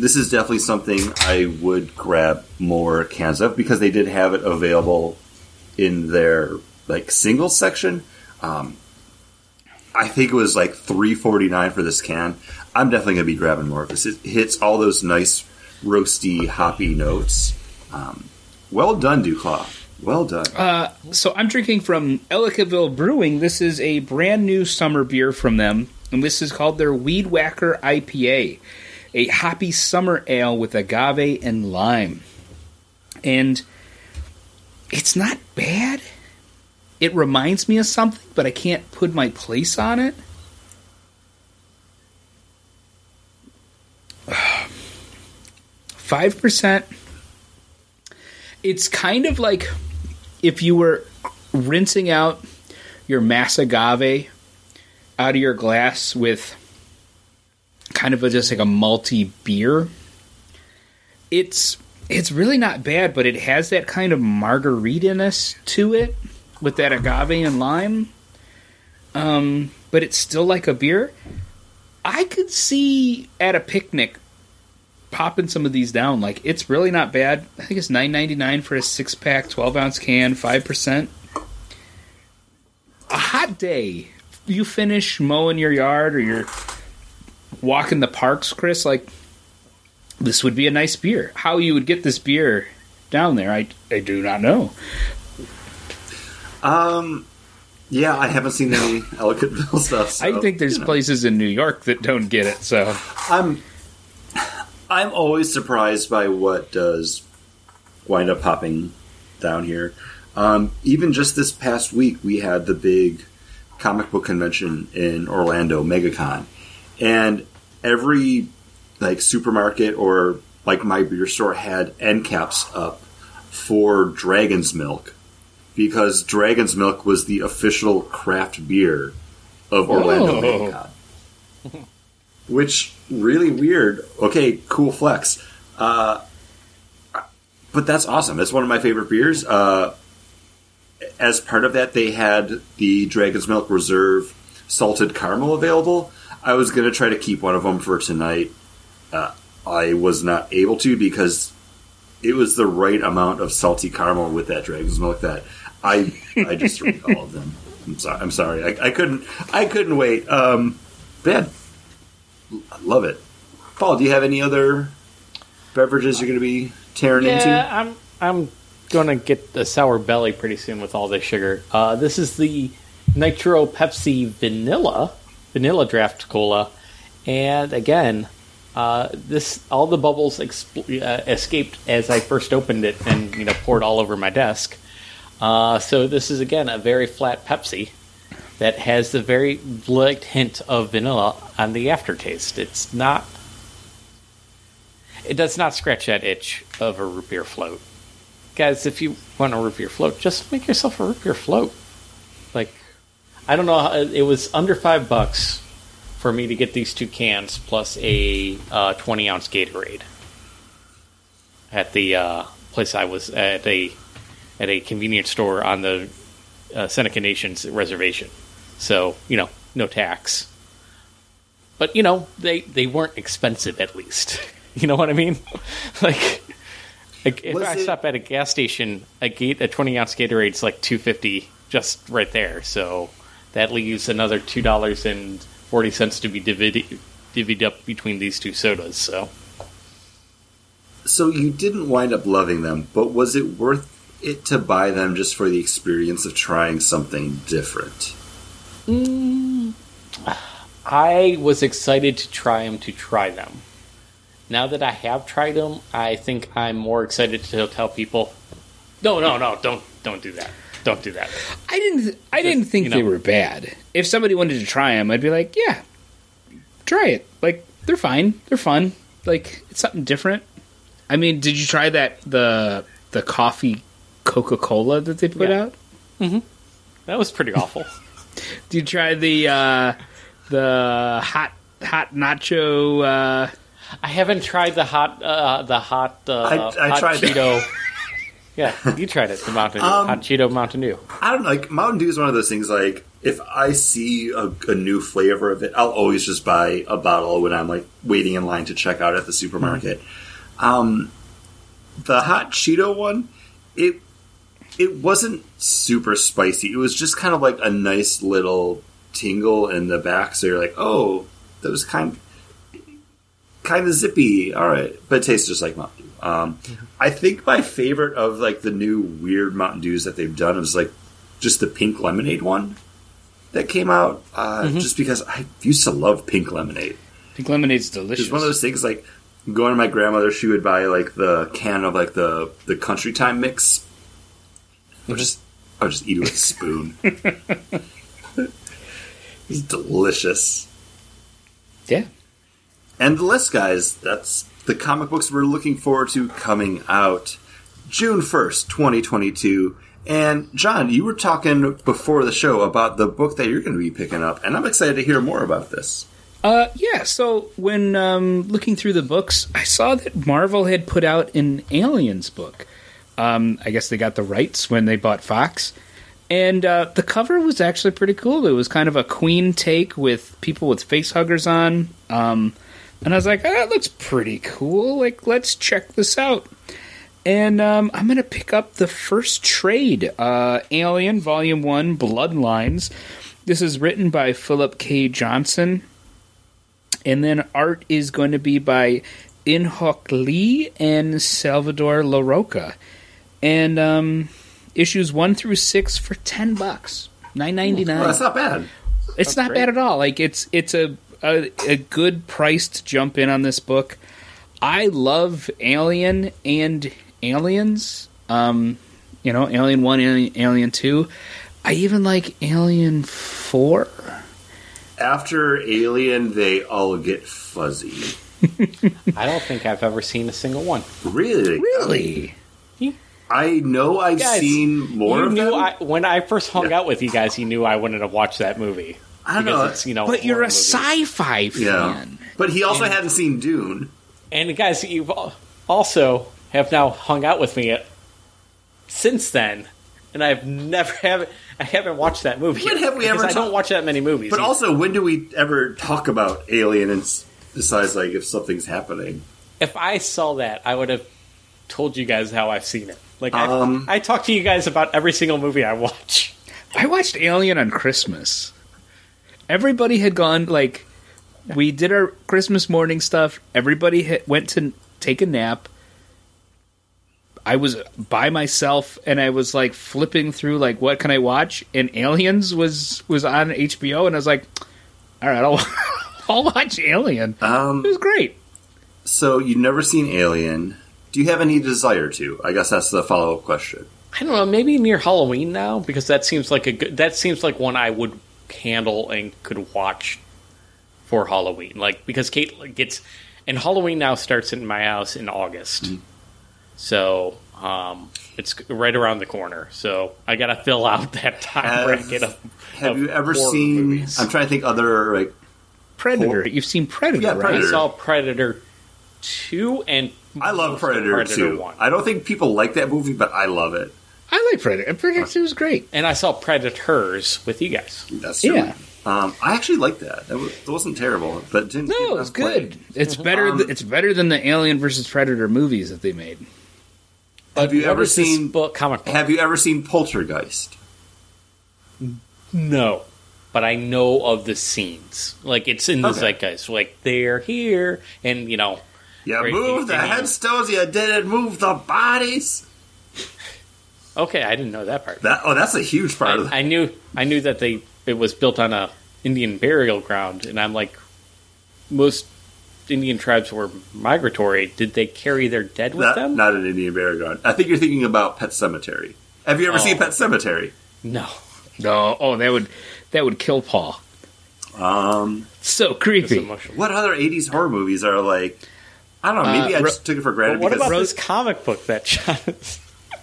This is definitely something I would grab more cans of because they did have it available in their like single section. Um, I think it was like three forty nine for this can. I'm definitely gonna be grabbing more of this. It hits all those nice roasty, hoppy notes. Um, well done, Duclaw. Well done. Uh, so I'm drinking from Ellicottville Brewing. This is a brand new summer beer from them, and this is called their Weed Whacker IPA, a hoppy summer ale with agave and lime. And it's not bad. It reminds me of something, but I can't put my place on it. Five percent. It's kind of like if you were rinsing out your mass agave out of your glass with kind of a, just like a malty beer. It's it's really not bad, but it has that kind of margaritiness to it with that agave and lime. Um, but it's still like a beer. I could see at a picnic popping some of these down. Like it's really not bad. I think it's nine ninety nine for a six pack, twelve ounce can, five percent. A hot day, you finish mowing your yard or you're walking the parks, Chris. Like this would be a nice beer. How you would get this beer down there, I I do not know. Um, yeah, I haven't seen any Ellicottville stuff. So, I think there's you know. places in New York that don't get it. So I'm I'm always surprised by what does wind up popping down here. Um, even just this past week, we had the big comic book convention in Orlando, MegaCon, and every like supermarket or like my beer store had end caps up for Dragon's Milk because Dragon's Milk was the official craft beer of Orlando Oh. MegaCon which really weird. Okay, cool flex. Uh, but that's awesome. That's one of my favorite beers. Uh, as part of that, they had the Dragon's Milk Reserve salted caramel available. I was going to try to keep one of them for tonight. Uh, I was not able to because it was the right amount of salty caramel with that Dragon's Milk that I I just drank all of them. I'm sorry. I'm sorry. I, I couldn't. I couldn't wait. Um, yeah, love it. Paul, do you have any other beverages you're going to be tearing into? Yeah, I'm I'm gonna get a sour belly pretty soon with all this sugar. Uh, this is the Nitro Pepsi Vanilla Vanilla Draft Cola, and again, uh, this all the bubbles expl- uh, escaped as I first opened it and you know poured all over my desk. Uh, so this is again a very flat Pepsi that has the very light hint of vanilla on the aftertaste. It's not. It does not scratch that itch of a root beer float. Guys, if you want a root beer float, just make yourself a root beer float. I don't know, it was under five bucks for me to get these two cans plus a uh, 20 ounce Gatorade at the uh, place I was at a at a convenience store on the uh, Seneca Nations reservation. So you know, no tax. But you know, they they weren't expensive at least. You know what I mean? like, like if Was I it- stop at a gas station, a gate a twenty ounce Gatorade is like two fifty just right there. So that leaves another two dollars and forty cents to be divvied divvied up between these two sodas. So So you didn't wind up loving them, but was it worth it to buy them just for the experience of trying something different? Mm. I was excited to try them to try them. Now that I have tried them, I think I'm more excited to tell people, no, no, no, don't don't do that. Don't do that. I didn't. I didn't think you they know. know. were bad. If somebody wanted to try them, I'd be like, yeah, try it. Like they're fine. They're fun. Like it's something different. I mean, did you try that the the coffee Coca Cola that they put Yeah. out? That was pretty awful. Did you try the uh, the hot hot nacho? Uh, I haven't tried the hot uh, the hot uh, I- I hot tried that. Cheeto. yeah, you tried it, the Mountain Dew, Um, hot Cheeto Mountain Dew. I don't know, like Mountain Dew is one of those things. Like if I see a, a new flavor of it, I'll always just buy a bottle when I'm like waiting in line to check out at the supermarket. Um, the hot Cheeto one, it it wasn't super spicy. It was just kind of like a nice little tingle in the back. So you're like, oh, that was kind kind of zippy. All right, but it tastes just like Mountain Um, I think my favorite of like the new weird Mountain Dews that they've done is like just the pink lemonade one that came out. Uh, Just because I used to love pink lemonade. pink lemonade's delicious. It's one of those things like going to my grandmother, she would buy like the can of like the the country time mix. I would just I would just eat it with a spoon. it's delicious. yeah. And the list, guys, that's the comic books we're looking forward to coming out June 1st, 2022. And John, you were talking before the show about the book that you're going to be picking up, and I'm excited to hear more about this. Uh, yeah. So when um, looking through the books, I saw that Marvel had put out an Aliens book. Um, I guess they got the rights when they bought Fox, and uh, the cover was actually pretty cool. It was kind of a Queen take with people with face huggers on, um, and I was like, oh, "That looks pretty cool. Like, let's check this out." And um, I'm gonna pick up the first trade, uh, Alien Volume One: Bloodlines. This is written by Phillip K. Johnson and then art is going to be by Inhyuk Lee and Salvador Larroca. And um, issues one through six for ten bucks, nine ninety Well, that's not bad. It's not great. bad at all. Like it's it's a, a a good price to jump in on this book. I love Alien and Aliens. Um, you know, Alien One, Alien, Alien Two. I even like Alien Four. After Alien, they all get fuzzy. I don't think I've ever seen a single one. Really? Really? I know I've Guys, seen more you of knew them. I, when I first hung Yeah. out with you guys, you knew I wouldn't have watched that movie. I don't know. It's, you know, But you're a movie. sci-fi fan. yeah. But he also And- hadn't seen Dune. And guys, you've also have now hung out with me at, since then, and I've never have I haven't watched that movie. When have we because ever I ta- don't watch that many movies. But either. also, when do we ever talk about Alien and besides like if something's happening? if I saw that, I would have told you guys how I've seen it. Like Um, I talk to you guys about every single movie I watch. I watched Alien on Christmas. Everybody had gone like we did our Christmas morning stuff. Everybody had, went to take a nap. I was by myself and I was like flipping through like what can I watch? And Aliens was was on HBO and I was like, all right, I'll I'll watch Alien. Um, It was great. so you've never seen Alien? Do you have any desire to? I guess that's the follow up question. I don't know, maybe near Halloween now because that seems like a good. That seems like one I would handle and could watch for Halloween. Like because Kate gets and Halloween now starts in my house in August, so um, it's right around the corner. So I got to fill out that time Have- bracket of. Have of you ever seen? movies. I'm trying to think other like Predator. Cool. You've seen Predator, Yeah, right? Predator. I saw Predator two and I love most of Predator, two. one. I don't think people like that movie, but I love it. I like Predator. Predator 2 was great. and I saw Predators with you guys. That's true. Yeah. Um, I actually liked that. That, was, wasn't terrible, but it didn't. No, get it was enough play. good. It's better. Um, th- it's better than the Alien versus Predator movies that they made. Have you ever seen? book comic book? Have you ever seen Poltergeist? No, but I know of the scenes. Like it's in the Okay. zeitgeist. Like they're here, and you know, You Great move the beginning. headstones. You didn't move the bodies. Okay, I didn't know that part. That oh, that's a huge part of I, the I knew, I knew that they it was built on a Indian burial ground, and I'm like, most Indian tribes were migratory. Did they carry their dead with Not, them? not an Indian burial ground. I think you're thinking about Pet Sematary. Have you ever Oh. seen Pet Sematary? No, No, oh, that would that would kill Paul. Um, So creepy. what other '80s horror movies are like? I don't know. Maybe Uh, I Ro- just took it for But granted what because about this comic book that John is?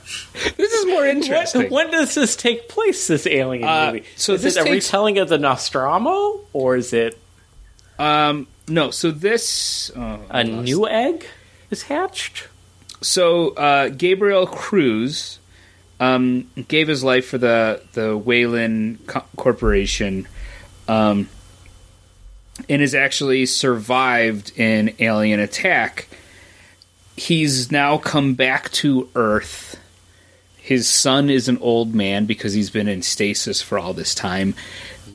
This is more interesting. When, when does this take place? This alien Uh, movie? so is this it a takes- retelling of the Nostromo, or is it Um, no, so this oh, a new egg is hatched? So uh, Gabriel Cruz um, gave his life for the the Weyland Co- Corporation, um, and has actually survived an alien attack. He's now come back to Earth. His son is an old man because he's been in stasis for all this time,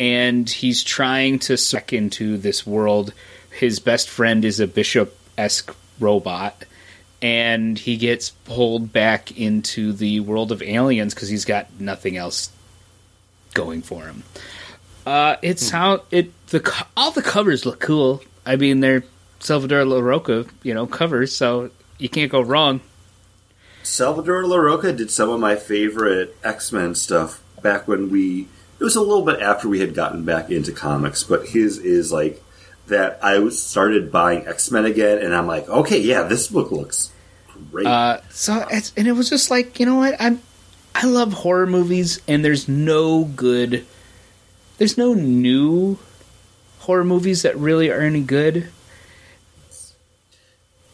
and he's trying to suck into this world. His best friend is a bishop esque robot, and he gets pulled back into the world of aliens because he's got nothing else going for him. Uh, it's how it the all the covers look cool. I mean, they're Salvador Larroca, you know, covers, so you can't go wrong. Salvador Larroca did some of my favorite X Men stuff back when we. It was a little bit after we had gotten back into comics, but his is like that. I started buying X Men again, and I'm like, okay, yeah, this book looks great. Uh, so and it was just like you know what I'm I love horror movies and there's no good there's no new horror movies that really are any good.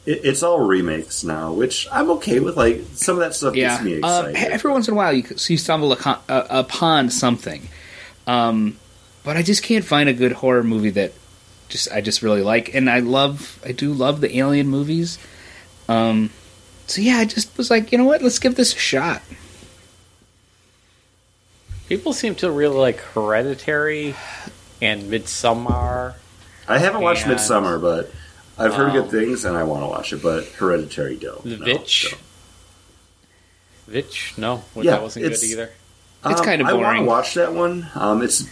It, it's all remakes now, which I'm okay with. Like some of that stuff Yeah, gets me um, excited. every once in a while you you stumble upon, uh, upon something, um, but I just can't find a good horror movie that just I just really like, and I love I do love the Alien movies. Um, so yeah, I just was like, you know what, let's give this a shot. People seem to really like Hereditary and Midsummer. I haven't watched and- Midsummer, but I've heard Um, good things, and I want to watch it. But Hereditary, don't. The no, Vitch. don't. Vitch? No, Yeah, that wasn't good it's- either. It's Um, kinda boring. I want to watch that one. Um, it's.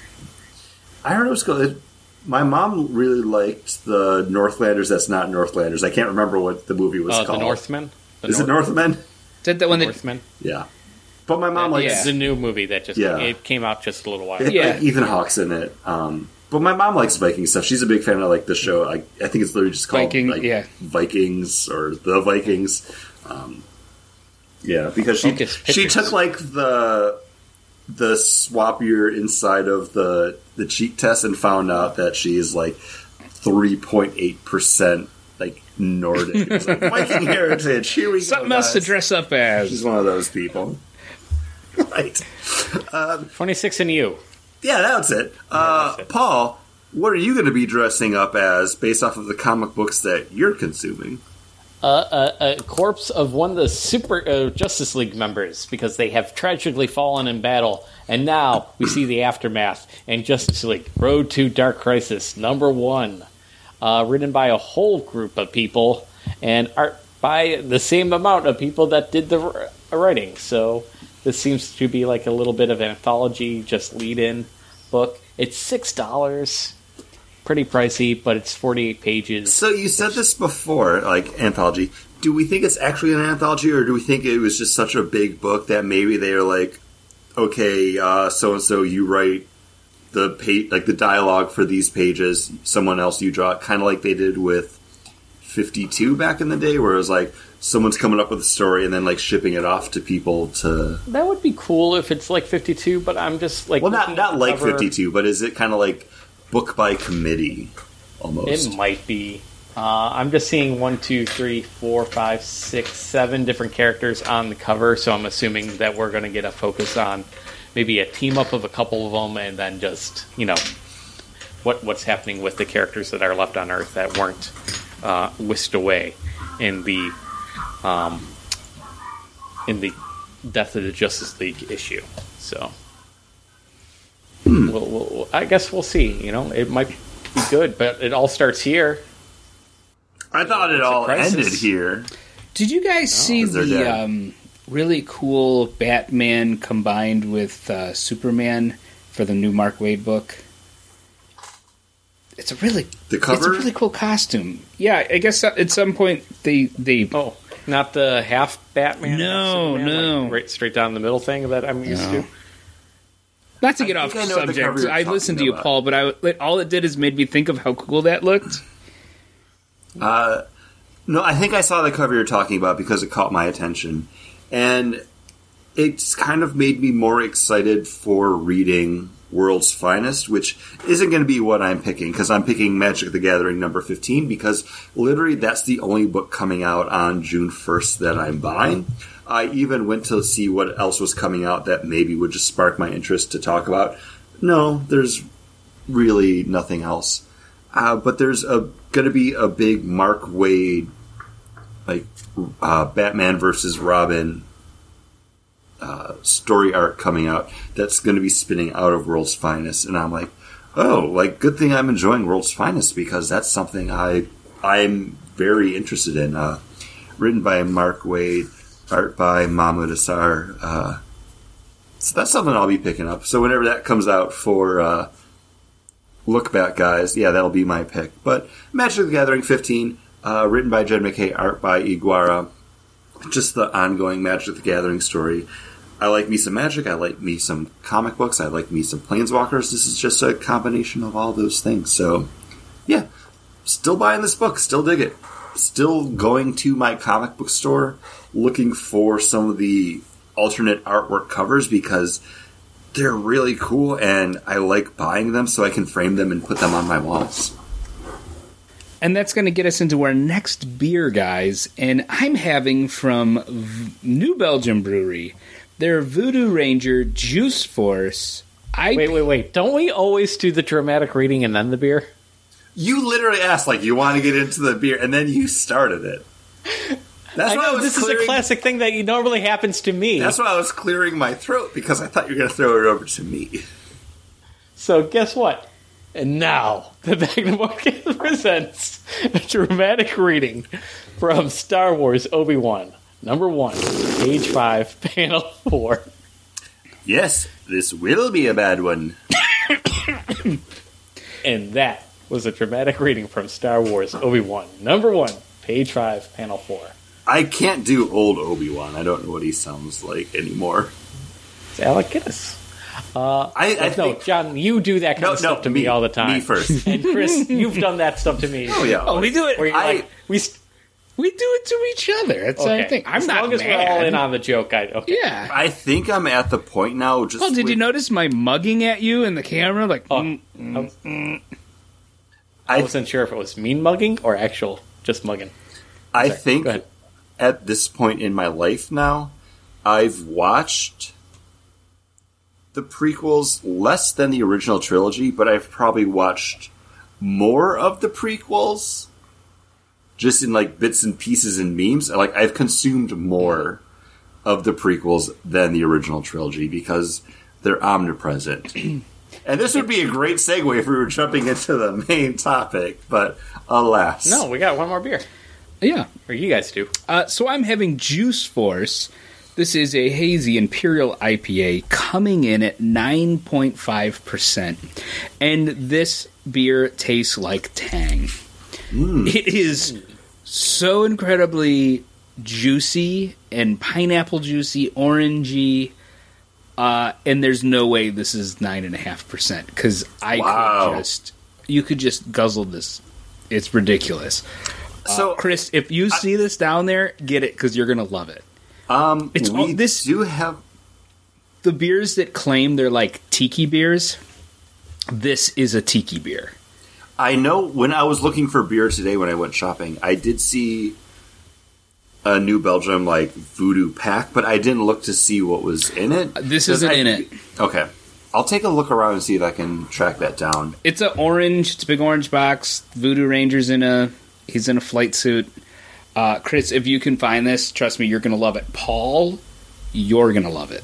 I heard it was good. My mom really liked the Northlanders. That's not Northlanders. I can't remember what the movie was Uh, the called. Northman. The Is it Northmen? Is that the one that Northman. Yeah. But my mom Uh, likes yeah. It's a new movie that just Yeah. it came out just a little while. it, Yeah. like Ethan Hawke's in it. Um, but my mom likes Viking stuff. She's a big fan of like the show. I, I think it's literally just called Viking, like, yeah. Vikings or the Vikings. Um, yeah, because she she took like the the swappier inside of the the cheek test and found out that she is like three point eight percent like Nordic. Like Viking heritage. Here we go. something else to dress up as. She's one of those people. right. Twenty six and you. Yeah, that's it. Uh, that's it. Paul, what are you going to be dressing up as based off of the comic books that you're consuming? Uh, a, a corpse of one of the Super uh, Justice League members because they have tragically fallen in battle, and now we see the aftermath. And Justice League Road to Dark Crisis number one, uh, written by a whole group of people and art by the same amount of people that did the wr- writing. So this seems to be like a little bit of an anthology, just lead-in book. It's six dollars, pretty pricey, but it's forty-eight pages. So you said this before, like anthology. Do we think it's actually an anthology, or do we think it was just such a big book that maybe they are like, okay, so and so, you write the page, like the dialogue for these pages. Someone else you draw kind of like they did with Fifty Two back in the day, where it was like someone's coming up with a story and then like shipping it off to people to. That would be cool if it's like 52, but I'm just like Well, not not like Fifty Two, but is it kind of like book by committee almost? It might be. Uh, I'm just seeing one, two, three, four, five, six, seven different characters on the cover, so I'm assuming that we're going to get a focus on maybe a team up of a couple of them, and then just you know what what's happening with the characters that are left on Earth that weren't uh, whisked away in the um, in the Death of the Justice League issue. So, Hmm. we'll, we'll, I guess we'll see. You know, it might be good, but it all starts here. I thought it all ended here. Did you guys see the um, really cool Batman combined with uh, Superman for the new Mark Waid book? It's a really The it's a cover. really cool costume. Yeah, I guess at some point they they Oh, not the half Batman. No, Superman, no. like right straight down the middle thing that I'm used No. to. not to I get think off I know what the subject. cover you're I listened to you, about. Paul, but I like, all it did is made me think of how cool that looked. Uh, no, I think I saw the cover you're talking about because it caught my attention, and it's kind of made me more excited for reading World's Finest, which isn't going to be what I'm picking because I'm picking Magic the Gathering number 15 because literally that's the only book coming out on June 1st that I'm buying. I even went to see what else was coming out that maybe would just spark my interest to talk about. No, there's really nothing else. Uh, but there's going to be a big Mark Waid, like uh, Batman versus Robin uh, story arc coming out that's going to be spinning out of World's Finest, and I'm like, oh, like good thing I'm enjoying World's Finest because that's something I I'm very interested in. Uh, written by Mark Waid, art by Mahmud Asrar. Uh, so that's something I'll be picking up. So whenever that comes out for uh, look back, guys, yeah, that'll be my pick. But Magic the Gathering 15, uh, written by Jed MacKay, art by Ig Guara. Just the ongoing Magic the Gathering story. I like me some Magic. I like me some comic books. I like me some Planeswalkers. This is just a combination of all those things. So, yeah, still buying this book. Still dig it. Still going to my comic book store looking for some of the alternate artwork covers because they're really cool and I like buying them so I can frame them and put them on my walls. And that's going to get us into our next beer, guys. And I'm having from v- New Belgium Brewery their Voodoo Ranger Juice Force. I Wait, wait, wait! Don't we always do the dramatic reading and then the beer? You literally asked like you want to get into the beer and then you started it. That's I why I know was this is a classic thing that normally happens to me. That's why I was clearing my throat because I thought you were going to throw it over to me. So guess what? And now the Magnum Podcast presents a dramatic reading from Star Wars Obi Wan, number one, page five, panel four. Yes, this will be a bad one. And that was a dramatic reading from Star Wars Obi Wan, number one, page five, panel four. I can't do old Obi Wan. I don't know what he sounds like anymore. It's Alec Guinness. I, I no, think, John, you do that kind No, of stuff no, to me, me. all the time. Me first. and Chris, you've done that stuff to me. oh yeah, oh, we do it. I- like, we. We do it to each other. That's what I okay. think. I'm as not long as mad. we're all in on the joke. I okay. yeah. I think I'm at the point now. Just Paul, did with- you notice my mugging at you in the camera? Like, Oh, mm, um, I I, wasn't sure if it was mean mugging or actual just mugging. I Sorry, think go at this point in my life now, I've watched the prequels less than the original trilogy, but I've probably watched more of the prequels just in like bits and pieces and memes. Like I've consumed more of the prequels than the original trilogy because they're omnipresent. and this would be a great segue if we were jumping into the main topic, but alas. No, we got one more beer. yeah. Or you guys do. Uh, so I'm having Juice Force. This is a hazy Imperial IPA coming in at 9.5%. And this beer tastes like Tang. It is so incredibly juicy and pineapple juicy, orangey. Uh, and there's no way this is 9.5% because I Wow. could just, you could just guzzle this. It's ridiculous. So Chris, if you see this down there, get it because you're gonna love it. Um, It's we all- this- do have. The beers that claim they're like tiki beers, this is a tiki beer. I know when I was looking for beer today when I went shopping, I did see a New Belgium like voodoo pack, but I didn't look to see what was in it. This isn't I- in it. Okay, I'll take a look around and see if I can track that down. It's an orange. It's a big orange box. Voodoo Ranger's in a he's in a flight suit. Uh, Chris, if you can find this, trust me, you're gonna love it. Paul, you're gonna love it.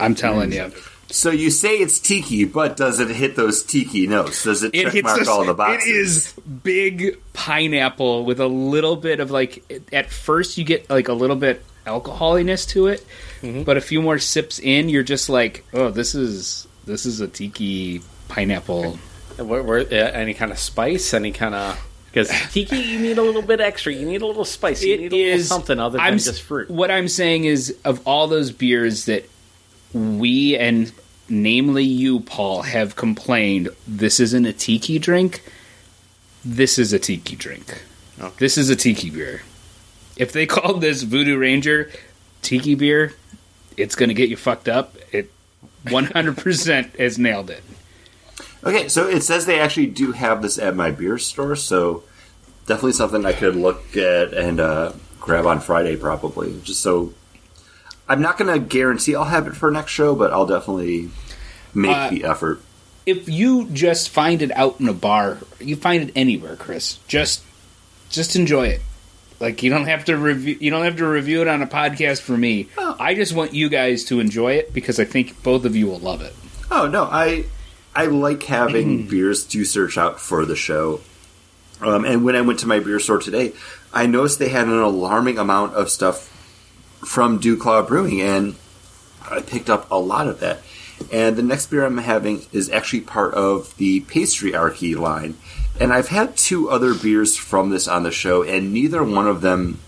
I'm telling you. So you say it's tiki, but does it hit those tiki notes? Does it, It check hits mark us- all the boxes? It is big pineapple with a little bit of like. At first, you get like a little bit alcoholiness to it, Mm-hmm. but a few more sips in, you're just like, oh, this is this is a tiki pineapple. Where, where, uh, any kind of spice? Any kind of because tiki, you need a little bit extra. You need a little spice. You It need a little is something other than I'm just fruit. What I'm saying is, of all those beers that we and namely you, Paul, have complained, this isn't a tiki drink. This is a tiki drink. This is a tiki beer. If they called this Voodoo Ranger tiki beer, it's going to get you fucked up. It 100% has nailed it. Okay, so it says they actually do have this at my beer store, so definitely something I could look at and uh, grab on Friday, probably. Just so I'm not going to guarantee I'll have it for next show, but I'll definitely make Uh, the effort. if you just find it out in a bar, you find it anywhere, Chris. Just just enjoy it. Like you don't have to review you don't have to review it on a podcast for me. Oh. I just want you guys to enjoy it because I think both of you will love it. Oh no, I I like having beers to search out for the show. Um, and when I went to my beer store today, I noticed they had an alarming amount of stuff from Duclaw Brewing, and I picked up a lot of that. And the next beer I'm having is actually part of the Pastry Pastryarchy line. And I've had two other beers from this on the show, and neither one of them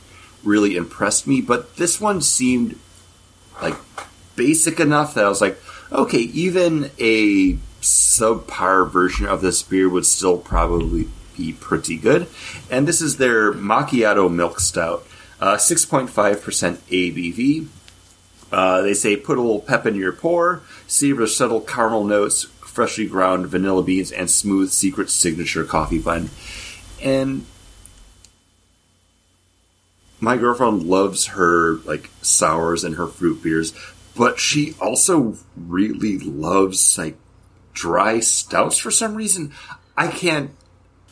really impressed me. But this one seemed like basic enough that I was like, okay, even a subpar version of this beer would still probably be pretty good. And this is their Macchiato Milk Stout, uh, 6.5% ABV. Uh, they say put a little pep in your pour, savor subtle caramel notes, freshly ground vanilla beans, and smooth secret signature coffee blend. And my girlfriend loves her like sours and her fruit beers, but she also really loves like dry stouts for some reason. I can't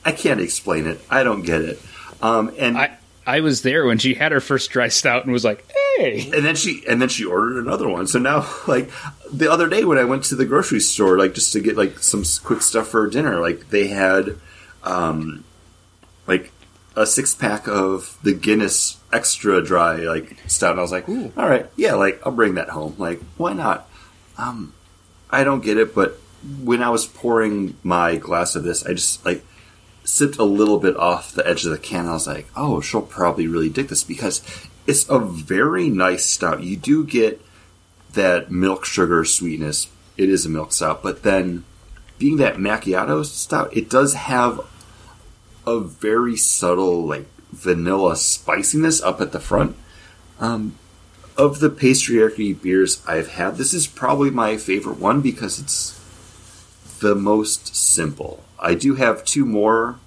I can't explain it. I don't get it. Um, and I I was there when she had her first dry stout and was like, "Hey, and then she and then she ordered another one. So now, like the other day when I went to the grocery store, like just to get like some quick stuff for dinner, like they had, um, like a six pack of the Guinness extra dry like stout. And I was like, all right, yeah, like I'll bring that home. Like why not? Um, I don't get it, but when I was pouring my glass of this, I just like sipped a little bit off the edge of the can. I was like, oh, she'll probably really dig this because it's a very nice stout. You do get that milk sugar sweetness. It is a milk stout, but then being that macchiato stout, it does have a very subtle like vanilla spiciness up at the front. Um, of the pastryarchy beers I've had, this is probably my favorite one because it's the most simple. I do have two more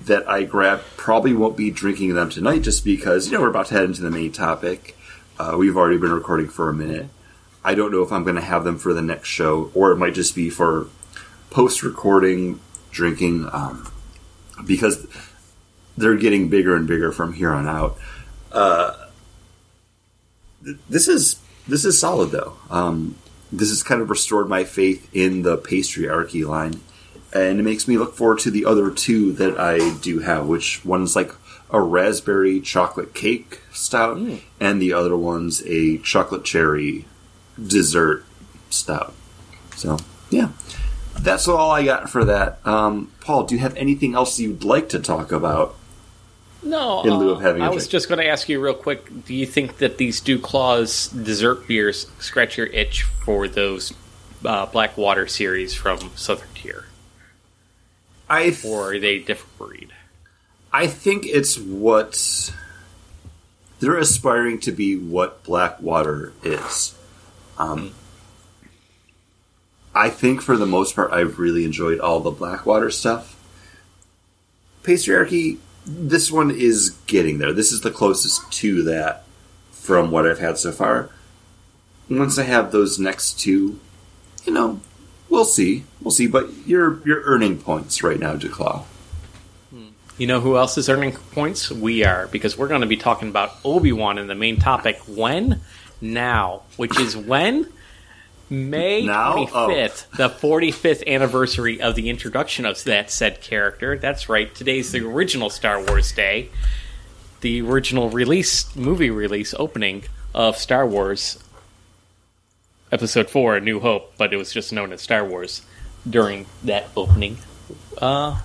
that I grabbed. Probably won't be drinking them tonight just because, you know, we're about to head into the main topic. Uh, we've already been recording for a minute. I don't know if I'm going to have them for the next show or it might just be for post recording drinking um, because they're getting bigger and bigger from here on out. Uh, th- this is this is solid though. Um, this has kind of restored my faith in the pastryarchy line, and it makes me look forward to the other two that I do have. Which one's like a raspberry chocolate cake stout, and the other one's a chocolate cherry dessert stout. So yeah, that's all I got for that. Um, Paul, do you have anything else you'd like to talk about? No, In lieu of uh, having a I was drink. just going to ask you real quick. Do you think that these Duclaw's dessert beers scratch your itch for those uh, Blackwater series from Southern Tier, I th- or are they a different breed? I think it's what they're aspiring to be what Blackwater is. Um, I think for the most part, I've really enjoyed all the Blackwater stuff. Pastryarchy, this one is getting there. This is the closest to that from what I've had so far. Once I have those next two, you know, we'll see, we'll see. But you're you're earning points right now, Duclaw. Hmm. You know who else is earning points? We are, because we're going to be talking about Obi Wan in the main topic. When? Now. Which is when? May Now? 25th, the 45th anniversary of the introduction of that said character. That's right, today's the original Star Wars Day. The original release, movie release opening of Star Wars Episode 4, A New Hope, but it was just known as Star Wars during that opening. Uh,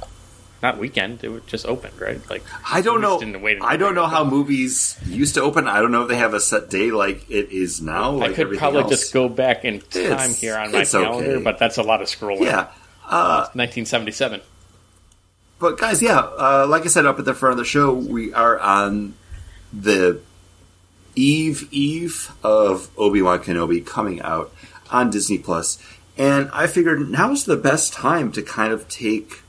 not weekend, it just opened, right? Like I don't know. didn't wait I don't know how movies used to open. I don't know if they have a set day like it is now. I like could probably else. just go back in time It's- here on my calendar, okay. but that's a lot of scrolling. Yeah. Uh, 1977. But guys, yeah, uh, like I said up at the front of the show, we are on the eve eve of Obi Wan Kenobi coming out on Disney Plus, and I figured now is the best time to kind of take,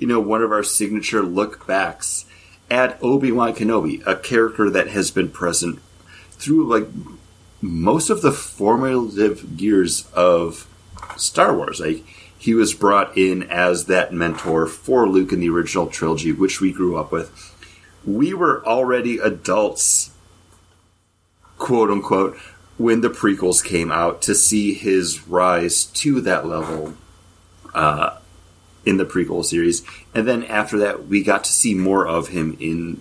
you know, one of our signature look backs at Obi Wan Kenobi, a character that has been present through like most of the formative years of Star Wars. Like he was brought in as that mentor for Luke in the original trilogy, which we grew up with. We were already adults, quote unquote, when the prequels came out to see his rise to that level uh, in the prequel series. And then after that, we got to see more of him in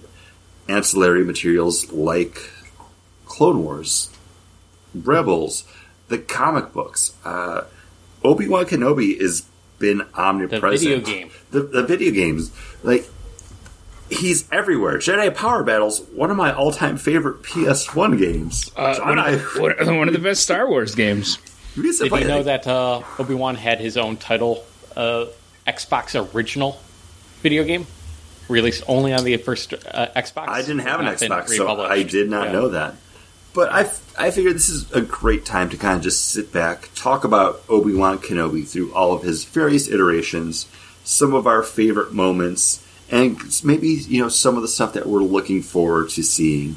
ancillary materials like Clone Wars, Rebels, the comic books. Uh, Obi Wan Kenobi has been omnipresent. The video game. The, the video games, like he's everywhere. Jedi Power Battles, one of my all-time favorite PS1 games. Uh, one, I of, one- one of the best Star Wars games. Did you know that. that uh, Obi Wan had his own title, uh, Xbox original video game, released only on the first uh, Xbox? I didn't have an Xbox, so. I did not Yeah. know that. But I, I figured this is a great time to kind of just sit back, talk about Obi Wan Kenobi through all of his various iterations, some of our favorite moments, and maybe you know some of the stuff that we're looking forward to seeing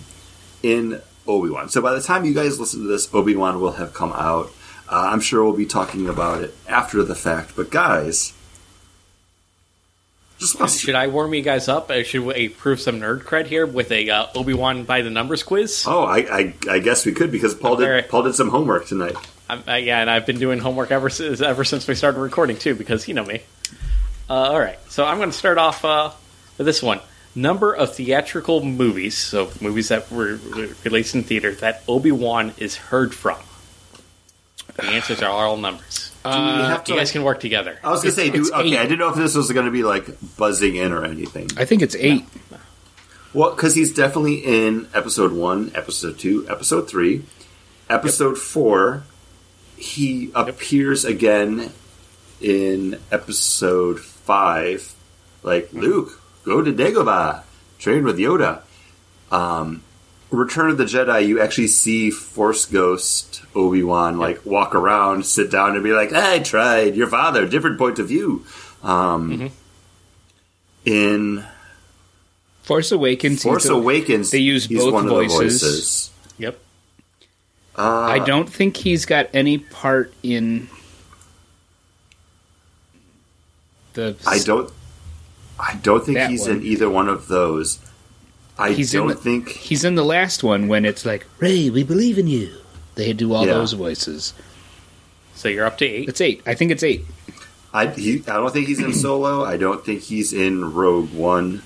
in Obi Wan. So by the time you guys listen to this, Obi Wan will have come out. Uh, I'm sure we'll be talking about it after the fact. But guys, just want to Should I warm you guys up? Should we prove some nerd cred here with a uh, Obi Wan by the numbers quiz? Oh, I, I, I guess we could because Paul did Paul did some homework tonight. I'm, uh, yeah, and I've been doing homework ever since ever since we started recording too, because you know me. Uh, all right, so I'm going to start off uh, with this one: number of theatrical movies, so movies that were released in theater that Obi Wan is heard from. The answers are all numbers. Do have to, you guys like- can work together. I was gonna say, do, okay. eight. I didn't know if this was going to be like buzzing in or anything. I think it's eight. Well, because he's definitely in episode one, episode two, episode three, episode four. He appears again in episode five. Like Luke, go to Dagobah, train with Yoda. Um, Return of the Jedi, you actually see Force Ghost Obi Wan like walk around, sit down, and be like, "I tried your father, different point of view." Um, In Force Awakens. Force Awakens, they use both one voices. Of the voices. Yep. Uh, I don't think he's got any part in the. I don't. I don't think he's one. in either one of those. I He's in don't the- think. He's in the last one when it's like, Rey, we believe in you. They do all Yeah. those voices. So you're up to eight. It's eight. I think it's eight. I he, I don't think he's in Solo. I don't think he's in Rogue One.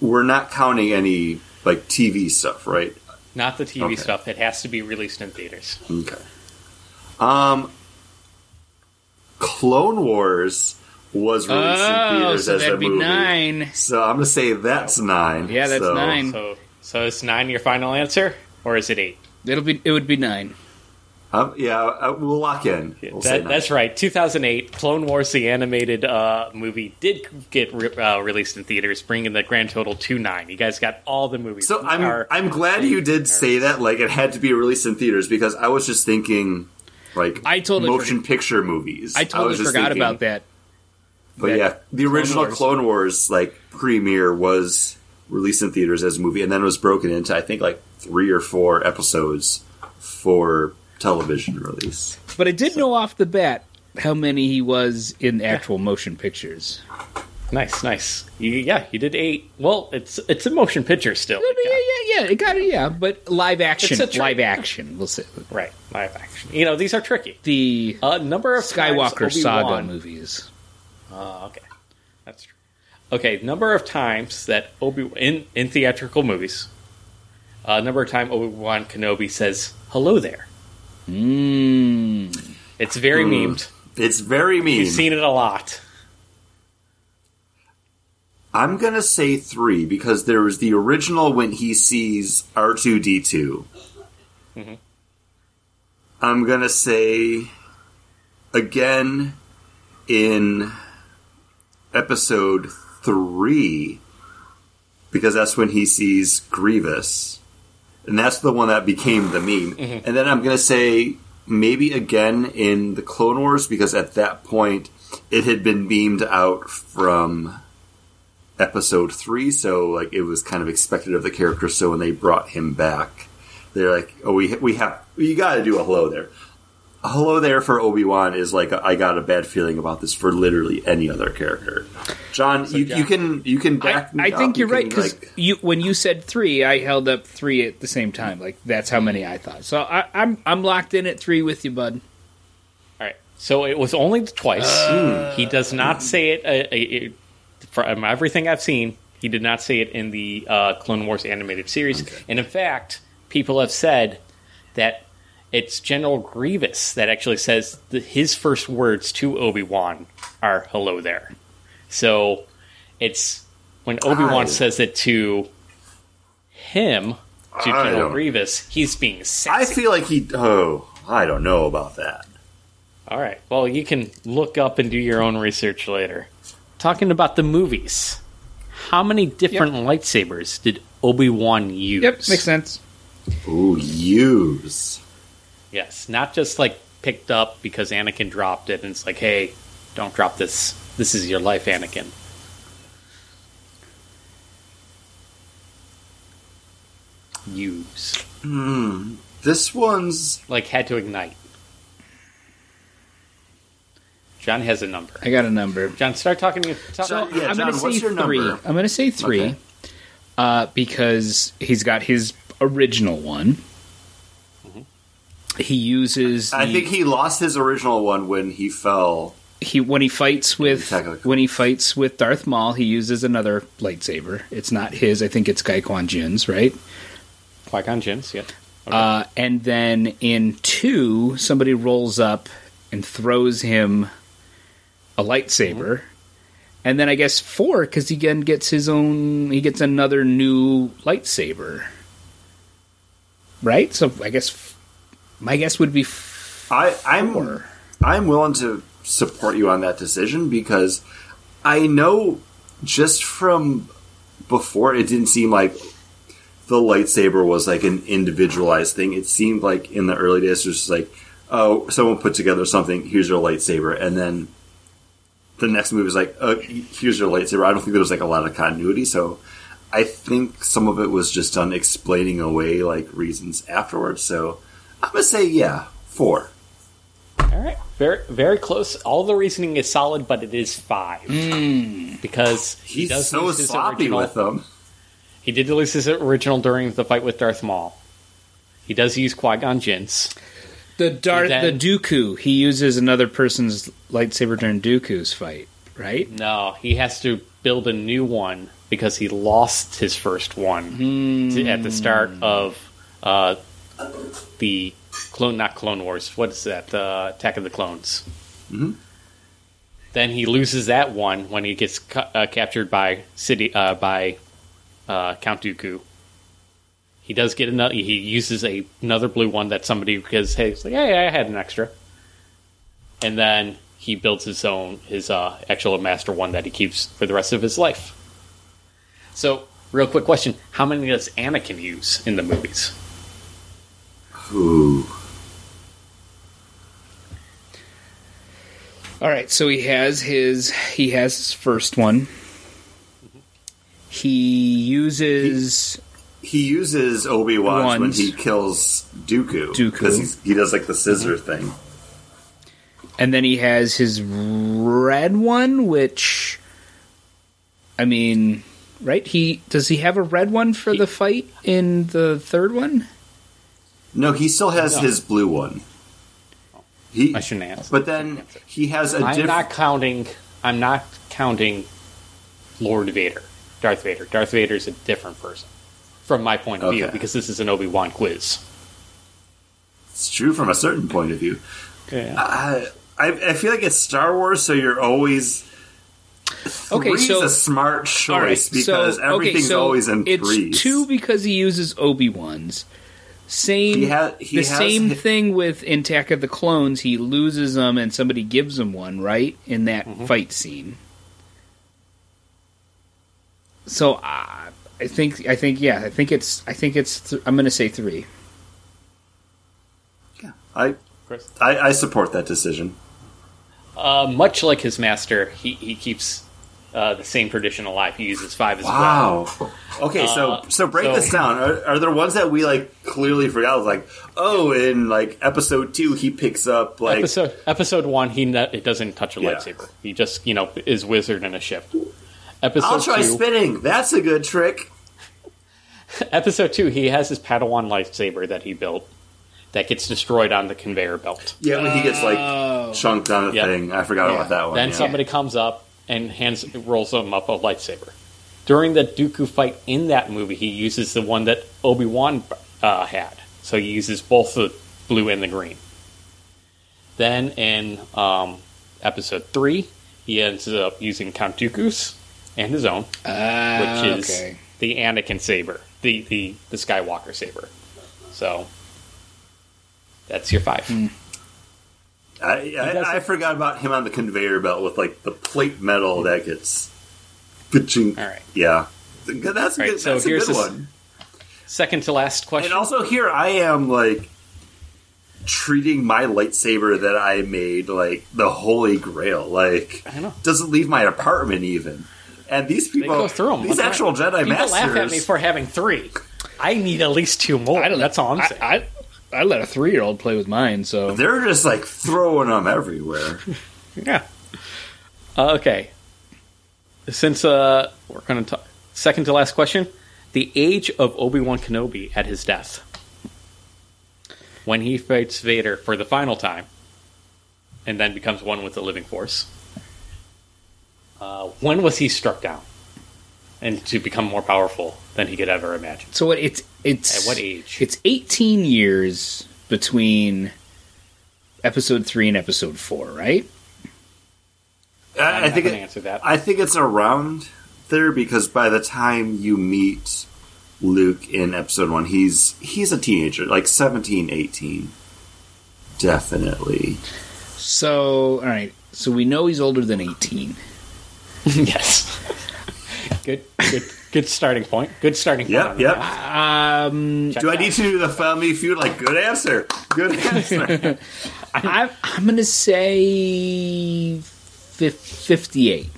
We're not counting any like TV stuff, right? Not the TV Okay. stuff. It has to be released in theaters. Okay. Um, Clone Wars was released in Oh, theaters so as a that'd be movie, nine. so I'm gonna say that's nine. Yeah, that's So- nine. So, so is nine your final answer, or is it eight? It'll be. It would be nine. Um, yeah, uh, we'll lock in. We'll That, that's right. 2008, Clone Wars, the animated uh, movie, did get re- uh, released in theaters, bringing the grand total to nine. You guys got all the movies. So I'm are- I'm glad you did say that. Like it had to be released in theaters because I was just thinking, like I totally motion picture movies. I totally was forgot thinking- about that. But that yeah, the Clone original Wars. Clone Wars like premiere was released in theaters as a movie, and then it was broken into I think like three or four episodes for television release. But I did know off the bat how many he was in actual motion pictures. Nice, nice. You, yeah, you did eight. Well, it's it's a motion picture still. Yeah, yeah, yeah, yeah. It got it. Yeah, but live action, It's a live action. We'll say Right, live action. You know, these are tricky. the Uh, number of Skywalker saga Obi-Wan- movies. Oh, okay, that's true. Okay, number of times that Obi in in theatrical movies, uh, number of time Obi Wan Kenobi says hello there. Mm. It's very Hmm. memed. It's very mean. You've seen it a lot. I'm gonna say three because there was the original when he sees R2D2. Mhm. I'm gonna say again in episode three because that's when he sees Grievous, and that's the one that became the meme. Mm-hmm. And then I'm gonna say maybe again in the Clone Wars because at that point it had been beamed out from episode three, so like it was kind of expected of the character. So when they brought him back, they're like, "Oh, we we have you got to do a hello there." A hello there for Obi Wan is like I got a bad feeling about this for literally any other character. John, you, John- you can you can I, back. me I think You you're right because like- you when you said three, I held up three at the same time. Like that's how many I thought. So I, I'm I'm locked in at three with you, bud. All right. So it was only twice. he does not say it. Uh, uh, uh, from everything I've seen, he did not say it in the uh, Clone Wars animated series. And in fact, people have said that it's General Grievous that actually says that his first words to Obi Wan are "Hello there." So it's when Obi Wan says it to him to I General Grievous, he's being sexy. I feel like he. Oh, I don't know about that. All right. Well, you can look up and do your own research later. Talking about the movies, how many different lightsabers did Obi Wan use? Yep, makes sense. Ooh, use. Yes, not just like picked up because Anakin dropped it, and it's like, hey, don't drop this. This is your life, Anakin. Use This one's like had to ignite. John has a number. I got a number. John, start talking. To talk, John, yeah, I'm going to say your three. number? I'm going to say three Okay. uh, because he's got his original one. He uses. I the- think he lost his original one when he fell. he when he fights with Attack of the- when he fights with Darth Maul, he uses another lightsaber. It's not his. I think it's Kai Quan Jinn's, right? Qui Gon Jinn's, yeah. Okay. Uh, and then in two, somebody rolls up and throws him a lightsaber. And then I guess four, because he again gets his own. He gets another new lightsaber, right? So I guess f- my guess would be f- I, I'm four. I'm willing to support you on that decision because I know just from before it didn't seem like the lightsaber was like an individualized thing. It seemed like in the early days it was just like, oh, someone put together something. Here's your lightsaber, and then the next movie is like, uh, here's your lightsaber. I don't think there was like a lot of continuity, so I think some of it was just done explaining away like reasons afterwards. So I'm gonna say yeah, four. All right, very very close. All the reasoning is solid, but it is five because he He's does so lose his sloppy original. with them. He did lose his original during the fight with Darth Maul. He does use Qui Gon Jinn's. The Darth, Then- the Dooku. He uses another person's lightsaber during Dooku's fight, right? No, he has to build a new one because he lost his first one to- at the start of uh, the clone, not Clone Wars. What is that? Uh, Attack of the Clones. Then he loses that one when he gets ca- uh, captured by city uh, by uh, Count Dooku. He does get another. He uses a, another blue one that somebody because hey, it's like hey, I had an extra, and then he builds his own his uh, actual master one that he keeps for the rest of his life. So, real quick question: How many does Anakin use in the movies? Ooh. All right, so he has his he has his first one. He uses he uses Obi Wan when he kills Dooku. Dooku. because he does like the scissor mm-hmm. thing. And then he has his red one, which, I mean, right? He does he have a red one for the fight in the third one? No, he still has No. his blue one. He, I shouldn't answer. but then he has a I'm different. not counting. I'm not counting Lord Vader, Darth Vader. Darth Vader is a different person from my point of view because this is an Obi Wan quiz. It's true from a certain point of view. Yeah. I, I, I feel like it's Star Wars, so you're always. Okay, Three's so- a smart choice right, because so, everything's okay, so always in it's threes. two because he uses Obi Wan's. Same, He ha- he the has same hi- thing with in Attack of the Clones. He loses them, and somebody gives him one, right in that Mm-hmm. fight scene. So uh, I think, I think, yeah, I think it's, I think it's. Th- I'm going to say three. Yeah, I, Chris? I I support that decision. Uh, much like his master, he, he keeps uh, the same traditional alive. He uses five as well. Wow. Okay, so Uh, so break so- this down. Are, are there ones that we like clearly forgot? Like, oh, in like episode two, he picks up like episode episode one, he ne- it doesn't touch a Yeah. lightsaber. He just you know is wizard in a ship. Episode I'll try two, spinning. That's a good trick. episode two, he has his Padawan lightsaber that he built that gets destroyed on the conveyor belt. Yeah, when he gets like Oh. chunked on a Yeah. thing. I forgot about that one. Then yeah. somebody comes up and hands rolls him up a lightsaber. During the Dooku fight in that movie, he uses the one that Obi Wan uh, had, so he uses both the blue and the green. Then in um, episode three, he ends up using Count Dooku's and his own, Ah, which is okay. the Anakin saber, the, the the Skywalker saber. So that's your five. Hmm. I, I, I forgot about him on the conveyor belt with like the plate metal that gets. Pitching. All right. Yeah, that's a All right, good. so that's a here's good one. Second to last question. And also here I am like treating my lightsaber that I made like the holy grail. Like I know. doesn't leave my apartment even. And these They people, go through them. these actual Jedi People masters, laugh at me for having three. I need at least two more. I don't. That's all I'm saying. I, I let a three year old play with mine, so they're just like throwing them everywhere. yeah. Uh, okay. Since uh, we're going to talk, second to last question, the age of Obi Wan Kenobi at his death, when he fights Vader for the final time, and then becomes one with the living force. Uh, when was he struck down, and to become more powerful than he could ever imagine? so what? It's it's At what age? It's eighteen years between episode three and episode four, right? I'm I, I think going to it, answer that. I think it's around there because by the time you meet Luke in episode one, he's he's a teenager, like 17, 18. Definitely. So all right, so we know he's older than eighteen. yes. good, good, good starting point. Good starting point. Yep, yep. math. Uh, um, Do I need to do the family feud? Like, good answer. Good answer. I, I'm gonna say fif- fifty-eight.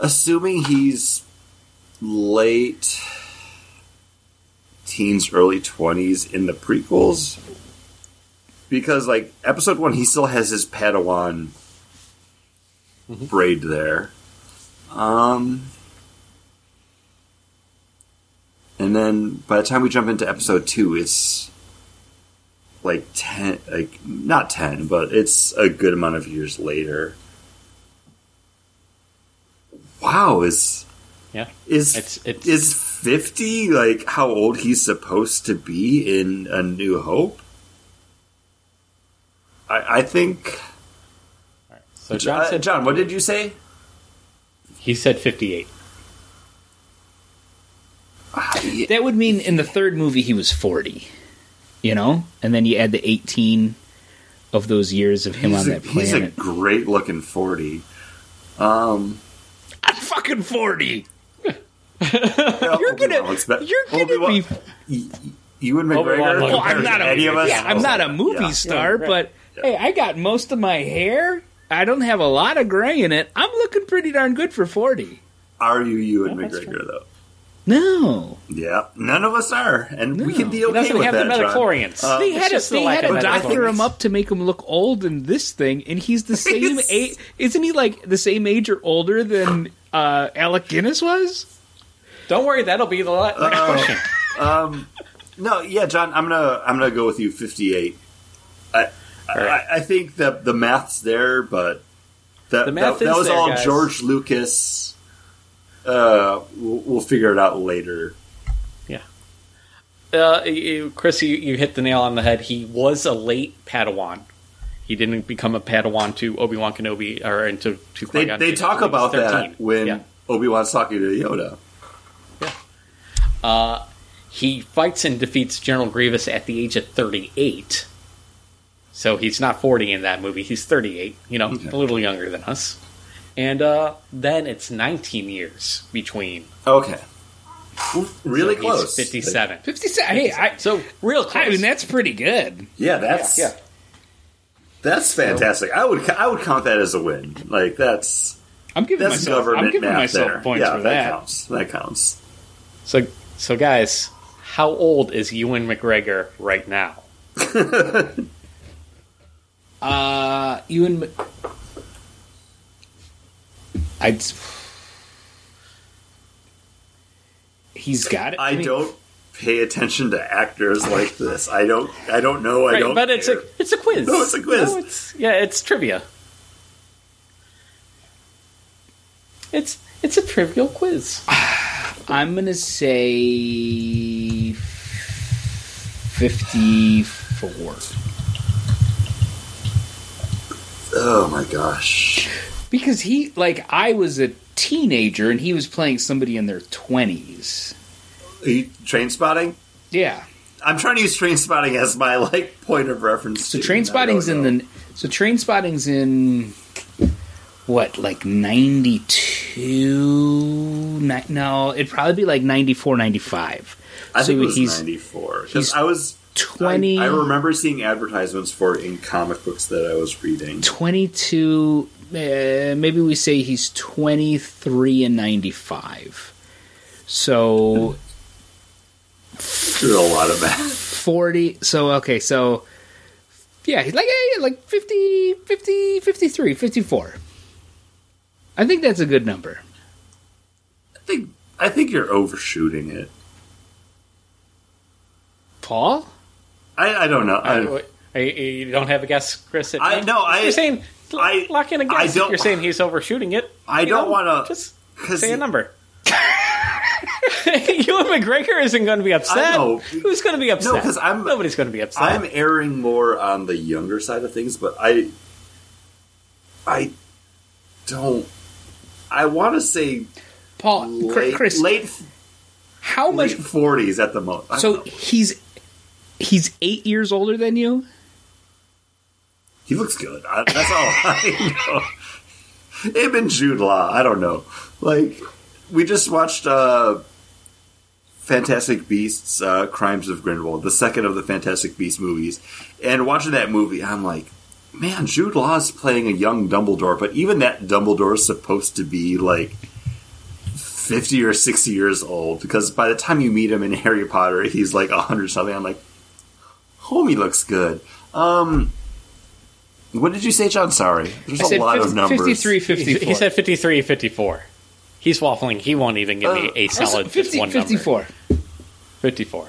Assuming he's late teens, early 20s in the prequels. Because, like, episode one, he still has his Padawan mm-hmm. braid there. Um. And then by the time we jump into episode two, it's like 10, like, not 10, but it's a good amount of years later. Wow, is Yeah. is It's- it's- is fifty like how old he's supposed to be in A New Hope? I, I think. So John uh, John, what did you say? He said fifty-eight. That would mean in the third movie he was forty. You know, and then you add the eighteen of those years of him he's, on a, that he's a great looking forty. Um, I'm fucking forty. you're gonna- you're gonna be- You and McGregor. Well, I'm not to a, any of us. yeah, I'm not a movie Yeah. star, Yeah, right. but hey, I got most of my hair. I don't have a lot of gray in it. I'm looking pretty darn good for forty. Are you you and that's McGregor though? No, Yeah, none of us are, and we can be He okay doesn't with have that. the John. midi-chlorians. Um, they had to just the they had of to doctor think- him up to make him look old in this thing, and he's the same age. Isn't he like the same age or older than uh, Alec Guinness was? Don't worry, that'll be the last next question. No, yeah, John, I'm gonna I'm gonna go with you. 58. I right. I, I think that the math's there, but that The math that, that was there, all guys. George Lucas. Uh, we'll, we'll figure it out later. Yeah, uh, you- Chris, you, you hit the nail on the head. He was a late Padawan. He didn't become a Padawan to Obi Wan Kenobi or into to They Qui-Gon they talk until he was about that when Yeah. Obi Wan's talking to Yoda. Uh, he fights and defeats General Grievous at the age of 38. So he's not 40 in that movie. He's 38, you know, Okay. a little younger than us. And uh, then it's 19 years between. Okay, really So close. He's 57. Fifty-seven. Hey, I, So real close. I mean that's pretty good. Yeah, that's yeah. that's fantastic. I would I would count that as a win. Like that's I'm giving that's myself. government I'm giving myself there. points yeah, for that, that. counts. That counts. So, so guys, how old is Ewan McGregor right now? Uh, Ewan. I'd. He's got it. I mean, don't pay attention to actors like this. I don't. I don't know. I Right, don't. but it's a it's a quiz. No, it's a quiz. No, it's, yeah, it's trivia. It's it's a trivial quiz. I'm gonna say fifty-four Oh my gosh. because he like I was a teenager and he was playing somebody in their twenties. Are you Trainspotting? Yeah. I'm trying to use Trainspotting as my like point of reference. So Trainspotting's in the so Trainspotting's in what like 92 no it'd probably be like 94 95 I so think it was he's 94 he's because I was 20 I, I remember seeing advertisements for it in comic books that I was reading. 22 uh, maybe we say he's 23 and 95 so There's a lot of math. 40 so okay so yeah he's like eh, like 50 50 53 54 i think that's a good number I think I think you're overshooting it. paul I, I don't know. I, Uh, you- you don't have a guess, Chris? At I- know. I- You're saying I- lock in a I guess. I don't- you're saying he's overshooting it. I you don't wanna- just 'cause say a he- number. Ewan McGregor isn't going to be upset. I know. Who's going to be upset? 'cause I'm- nobody's going to be upset. I'm erring more on the younger side of things, but I I don't. I want to say paul late, chris late how much forties at the most. So he's he's eight years older than you he looks good. I, that's all I know. Him and Jude Law. I don't know. Like we just watched uh, Fantastic Beasts: uh, Crimes of Grindelwald, the second of the Fantastic Beasts movies, and watching that movie, I'm like. Man, Jude Law is playing a young Dumbledore, but even that Dumbledore is supposed to be like 50 or 60 years old because by the time you meet him in Harry Potter, he's like 100 something. I'm like, homie looks good. Um, what did you say, John? Sorry. There's I a said lot 50, of numbers. 53 he, 54 he said 53, 54. He's waffling. He won't even give me Uh, a solid 50, one number. 54 54.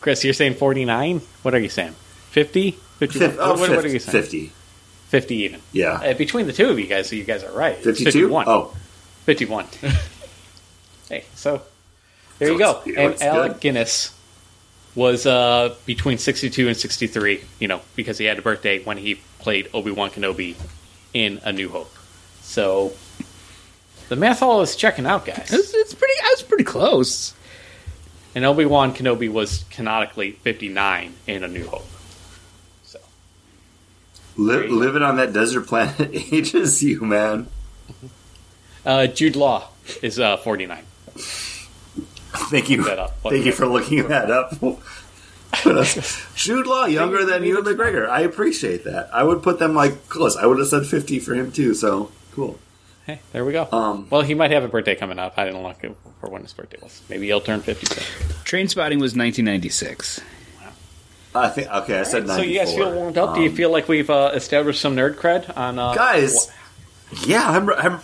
Chris, you're saying 49? What are you saying? 50? 51? Fif- oh, what, what, what are you saying? 50. 50 even. Yeah. Uh, between the two of you guys, so you guys are right. 52? 51. Oh, 51. hey, so there you go. And Alec good. Guinness was uh, between 62 and 63, you know, because he had a birthday when he played Obi-Wan Kenobi in A New Hope. So the math all is checking out, guys. it's, it's pretty i was pretty close And Obi-Wan Kenobi was canonically 59 in A New Hope. So li- living on that desert planet ages you, man. uh, Jude Law is uh, 49. Thank you. that up. Thank you for looking that up. Jude Law, younger than you and McGregor. I appreciate that. I would put them like close. I would have said 50 for him too, so cool. Hey, there we go. Um, well, he might have a birthday coming up. I didn't look for when his birthday was. Maybe he'll turn 56. Trainspotting was 1996. I think okay. I said So you guys feel warmed up? Do you Um, feel like we've uh, established some nerd cred on uh, guys? Yeah, I'm. I'm.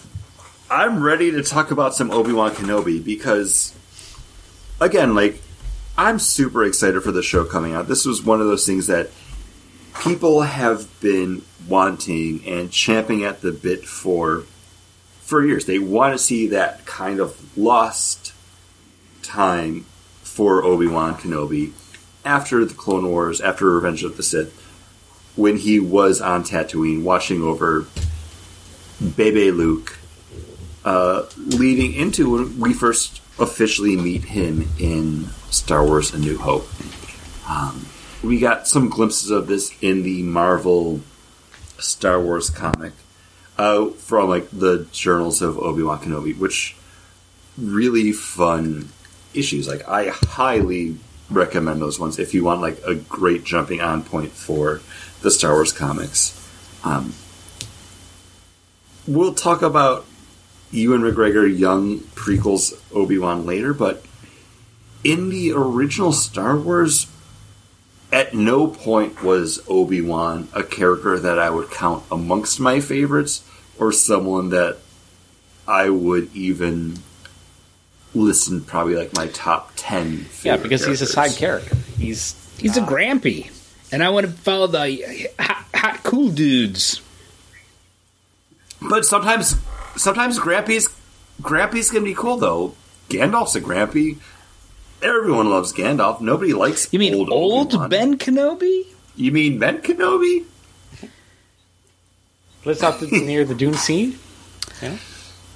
I'm ready to talk about some Obi Wan Kenobi because, again, like I'm super excited for the show coming out. This was one of those things that people have been wanting and champing at the bit for for years. They want to see that kind of lost time for Obi Wan Kenobi after the Clone Wars, after Revenge of the Sith, when he was on Tatooine watching over Bebe Luke, uh, leading into when we first officially meet him in Star Wars A New Hope. Um, we got some glimpses of this in the Marvel Star Wars comic uh, from like the journals of Obi Wan Kenobi, which really fun issues. Like I highly recommend those ones if you want like a great jumping on point for the Star Wars comics. Um, we'll talk about Ewan McGregor young prequels Obi Wan later, but in the original Star Wars, at no point was Obi Wan a character that I would count amongst my favorites or someone that I would even listen probably like my top 10 Yeah, favorite because he's a side character. He's He's a grampy, and I want to follow the hot, hot cool dudes. But sometimes, sometimes Grampy's Grampy's gonna be cool though. Gandalf's a Grampy. Everyone loves Gandalf. Nobody likes You mean old, old, Ben Kenobi? You mean Ben Kenobi? lives out the, near the Dune Sea.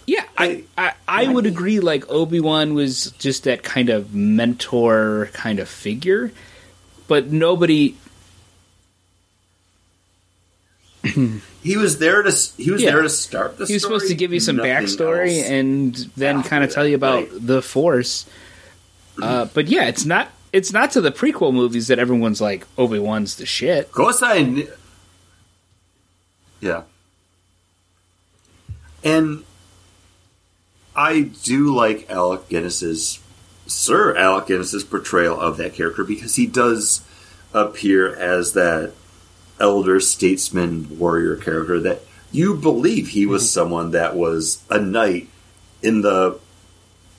Yeah, I, I, I would agree. Like Obi Wan was just that kind of mentor kind of figure, but nobody. He was there to he was Yeah. there to start the He was story, supposed to give you some backstory and then kind of tell you about right. the Force. Uh, but yeah, it's not. It's not to the prequel movies that everyone's like Obi Wan's the shit. Gosai. kn- Yeah. And I do like Alec Guinness's Sir Alec Guinness's portrayal of that character because he does appear as that elder statesman warrior character that you believe he was someone that was a knight in the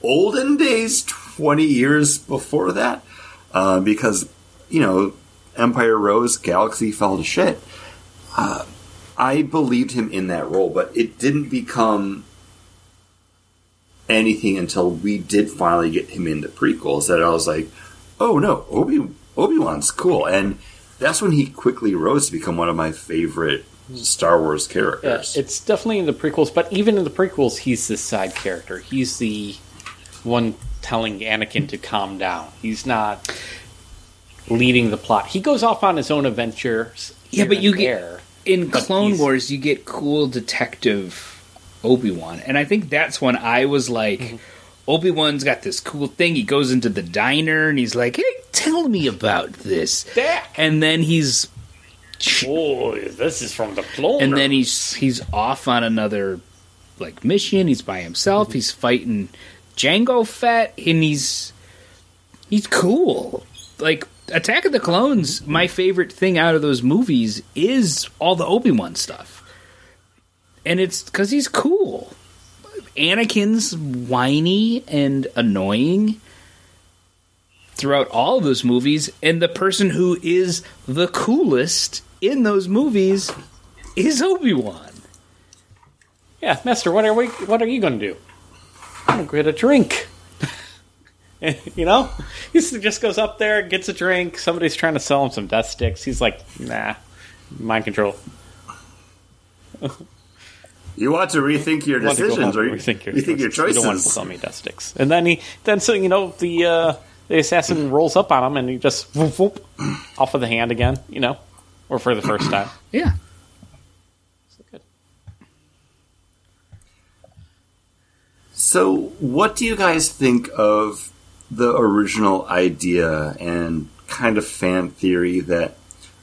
olden days 20 years before that? Uh, because you know empire rose galaxy fell to shit. Uh, i believed him in that role but it didn't become anything until we did finally get him in the prequels that i was like oh no obi obi-wan's cool. And that's when he quickly rose to become one of my favorite star wars Yeah, characters it's definitely in the prequels, but even in the prequels, he's the side character. He's the one telling Anakin to calm down. He's not leading the plot. He goes off on his own adventures. Yeah, but you and get- In Clone he's- Wars, you get cool detective Obi Wan, and I think that's when I was like. Mm-hmm. Obi Wan's got this cool thing. He goes into the diner and he's like, "Hey, tell me about this." And then he's Oh, this is from the clone. and then he's he's off on another like mission. He's by himself. He's fighting Jango Fett, and he's he's cool. Like Attack of the Clones, my favorite thing out of those movies is all the Obi Wan stuff, and it's because he's cool. Anakin's whiny and annoying throughout all of those movies, and the person who is the coolest in those movies is Obi Wan. yeah, Master, what are we? What are you going to do? I'm going to get a drink. you know, he just goes up there, gets a drink. Somebody's trying to sell him some death sticks. He's like, nah, mind control. you want to rethink your want to go decisions home or and rethink your, rethink your choices You don't want to sell me death sticks. And then he, then so you know the uh, the assassin rolls up on him and he just whoop, whoop, off of the hand again. You know, or for the first time. Yeah. So Good. So, what do you guys think of the original idea and kind of fan theory that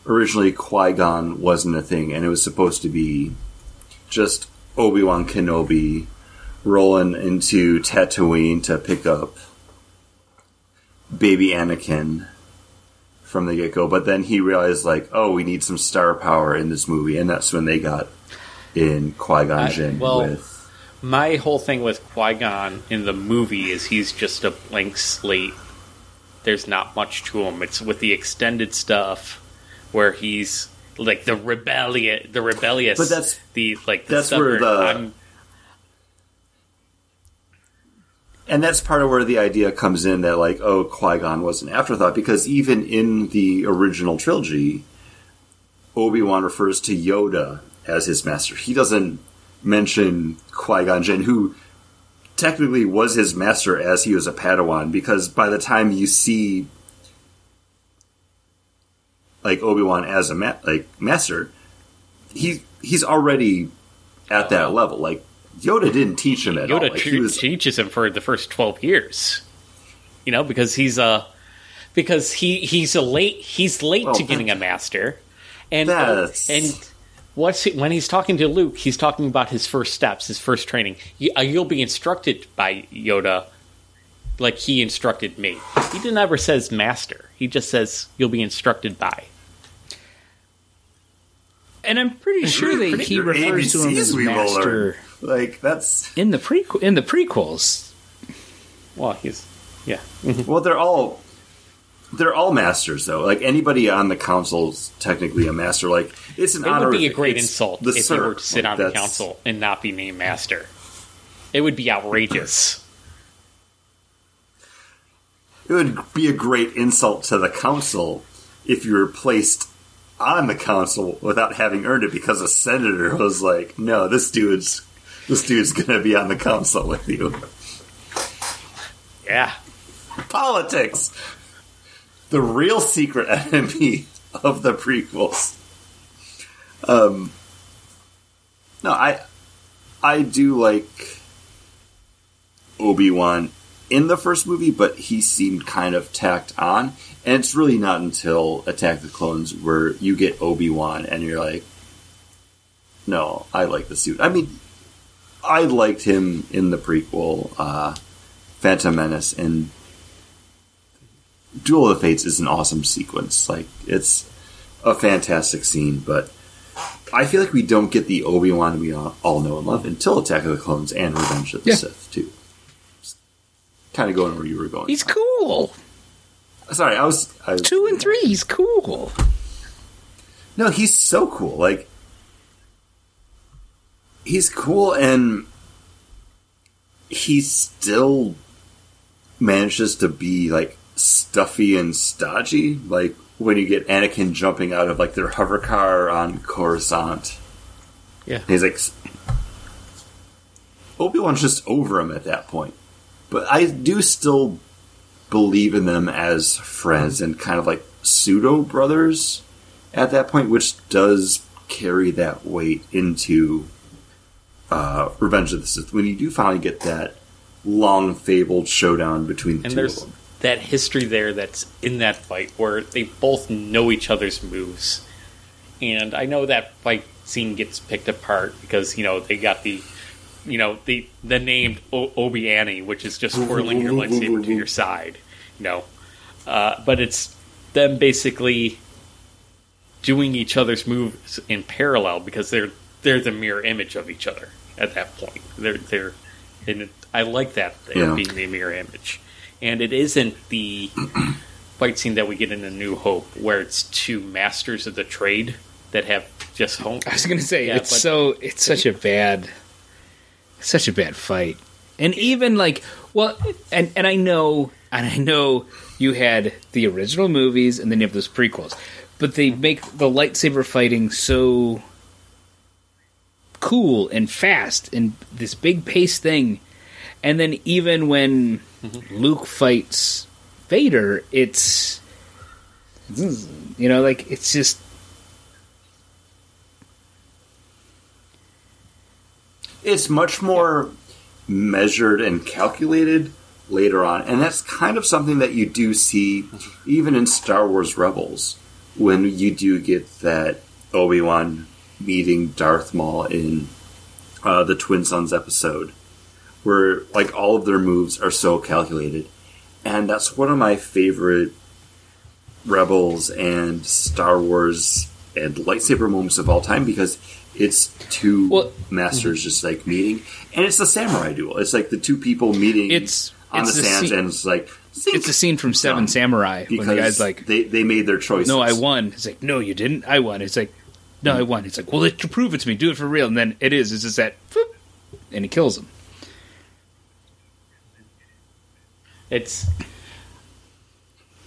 originally Qui Gon wasn't a thing and it was supposed to be just Obi Wan Kenobi rolling into Tatooine to pick up baby Anakin from the get go. But then he realized, like, oh, we need some star power in this movie, and that's when they got in Qui Gon Jinn well, with. My whole thing with Qui Gon in the movie is he's just a blank slate. There's not much to him. It's with the extended stuff where he's like the rebellion, the rebellious. But that's- the like. The that's where the- I'm, And that's part of where the idea comes in that, like, oh, Qui Gon was an afterthought, because even in the original trilogy, Obi Wan refers to Yoda as his master. He doesn't mention Qui Gon Jinn, who technically was his master as he was a Padawan, because by the time you see like Obi Wan as a ma- like master, he he's already at that level. Like Yoda didn't teach him at all. Yoda Like, te- he was teaches him for the first twelve years. You know, because he's a because he he's a late he's late Well, to getting a master, and and what's he, when he's talking to Luke, he's talking about his first steps, his first training. You, uh, you'll be instructed by Yoda, like he instructed me. He didn't ever says master. He just says you'll be instructed by. And I'm pretty sure that he Your refers to him as we master learn. Like that's in the prequel. In the prequels, Well, he's yeah. Mm-hmm. well, they're all they're all masters though. Like anybody on the council's technically a master. Like it's an It honor. would be a great insult if Sir. he were to sit Like, on the council and not be named master. It would be outrageous. It would be a great insult to the council if you were placed on the council without having earned it because a senator was like, "No, this dude's this dude's going to be on the council with you." Yeah. Politics, the real secret enemy of the prequels. Um, no, I I do like Obi Wan in the first movie, but he seemed kind of tacked on. And it's really not until Attack of the Clones where you get Obi Wan and you're like, no, I like the suit. I mean, I liked him in the prequel, uh, Phantom Menace, and Duel of the Fates is an awesome sequence. Like, it's a fantastic scene, but I feel like we don't get the Obi Wan we all all know and love until Attack of the Clones and Revenge of the Yeah. Sith, too. Kind of going where you were going. he's cool. Sorry, I was. I, Two and three, he's cool. No, he's so cool. Like, he's cool, and he still manages to be like stuffy and stodgy. Like when you get Anakin jumping out of like their hover car on Coruscant, Yeah. he's like Obi Wan's just over him at that point. But I do still believe in them as friends and kind of like pseudo brothers at that point, which does carry that weight into uh, Revenge of the Sith. When you do finally get that long fabled showdown between the And two there's of them. that history there that's in that fight where they both know each other's moves. And I know that fight scene gets picked apart because, you know, they got the you know, the the named o- Obi Annie, which is just twirling your lightsaber to your side, you know. Uh, but it's them basically doing each other's moves in parallel because they're they're the mirror image of each other at that point. They're they're and I like that they're Yeah. being the mirror image, and it isn't the fight scene that we get in A New Hope where it's two masters of the trade that have just home. I was gonna say Yeah, it's so it's such a bad, such a bad fight, and even like well, and and I know and I know you had the original movies and then you have those prequels, but they make the lightsaber fighting so cool and fast and this big pace thing, and then even when mm-hmm. Luke fights Vader, it's you know like it's just It's much more measured and calculated later on, and that's kind of something that you do see even in Star Wars Rebels when you do get that Obi Wan meeting Darth Maul in uh, the Twin Sons episode, where like all of their moves are so calculated, and that's one of my favorite Rebels and Star Wars and lightsaber moments of all time because it's two Well- masters mhm. just like meeting, and it's a samurai duel. It's like the two people meeting It's- on it's the the sands, scene- and it's like zink, It's a scene from Seven done. Samurai because when the guy's like, they they made their choice. "No, I won." It's like, "No, you didn't. I won." It's like, "No, I mm. won." It's like, "Well, let you prove it to me. Do it for real." And then it is. It's just that, boop, and he kills him. It's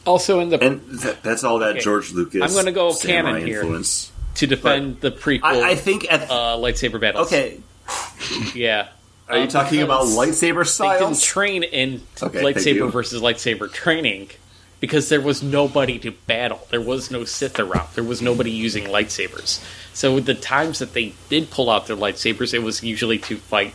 also in the And th- that's all that Okay. George Lucas. I'm gonna go samurai canon here. Influence. To defend the prequel I, I think at uh, lightsaber battles. okay. Yeah. Are you Um, talking about lightsaber They didn't train in Okay, lightsaber versus lightsaber training because there was nobody to battle. There was no Sith around. There was nobody using lightsabers. So the times that they did pull out their lightsabers, it was usually to fight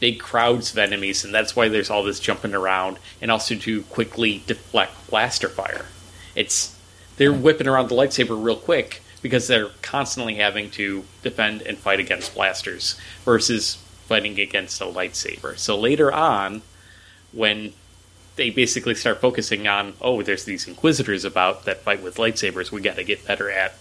big crowds of enemies, and that's why there's all this jumping around, and also to quickly deflect blaster fire. It's they're whipping around the lightsaber real quick because they're constantly having to defend and fight against blasters versus fighting against a lightsaber. So later on, when they basically start focusing on, oh, there's these inquisitors about that fight with lightsabers, we got to get better at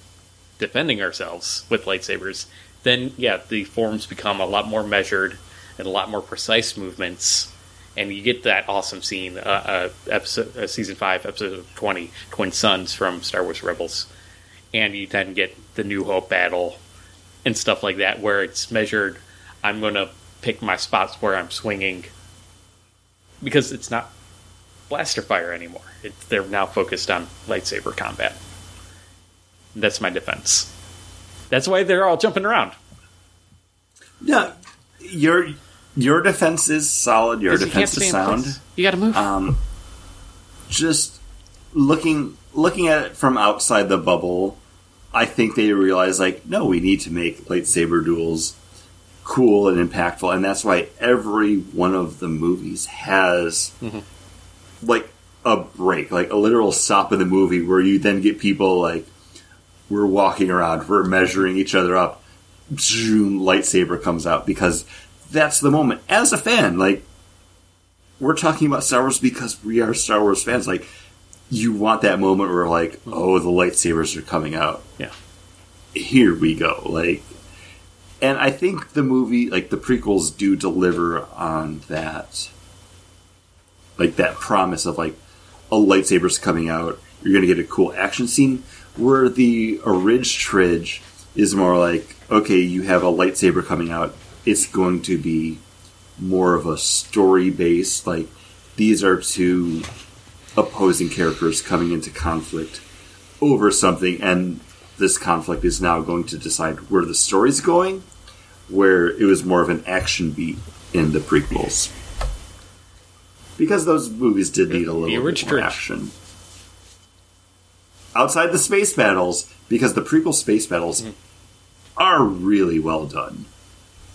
defending ourselves with lightsabers. Then, yeah, the forms become a lot more measured and a lot more precise movements, and you get that awesome scene, uh, uh, episode, uh, season five, episode twenty, Twin Sons from Star Wars Rebels, and you then get the New Hope battle and stuff like that, where it's measured. I'm going to pick my spots where I'm swinging because it's not blaster fire anymore. It, they're now focused on lightsaber combat. That's my defense. That's why they're all jumping around. No, your your defense is solid. Your 'Cause you defense is sound. place. You got to move. Um, just looking looking at it from outside the bubble, I think they realize like, no, we need to make lightsaber duels cool and impactful, and that's why every one of the movies has mm-hmm. like a break, like a literal stop in the movie where you then get people like we're walking around, we're measuring each other up, zoom, lightsaber comes out because that's the moment. As a fan, like we're talking about Star Wars because we are Star Wars fans. Like, you want that moment where, like, oh, the lightsabers are coming out. Yeah. Here we go. Like, and I think the movie, like, the prequels do deliver on that, like, that promise of, like, a lightsaber's coming out. You're going to get a cool action scene. Where the Orig Tridge is more like, okay, you have a lightsaber coming out. It's going to be more of a story based like these are two opposing characters coming into conflict over something and this conflict is now going to decide where the story's going where it was more of an action beat in the prequels. Because those movies did need a little bit more action. Outside the space battles because the prequel space battles are really well done.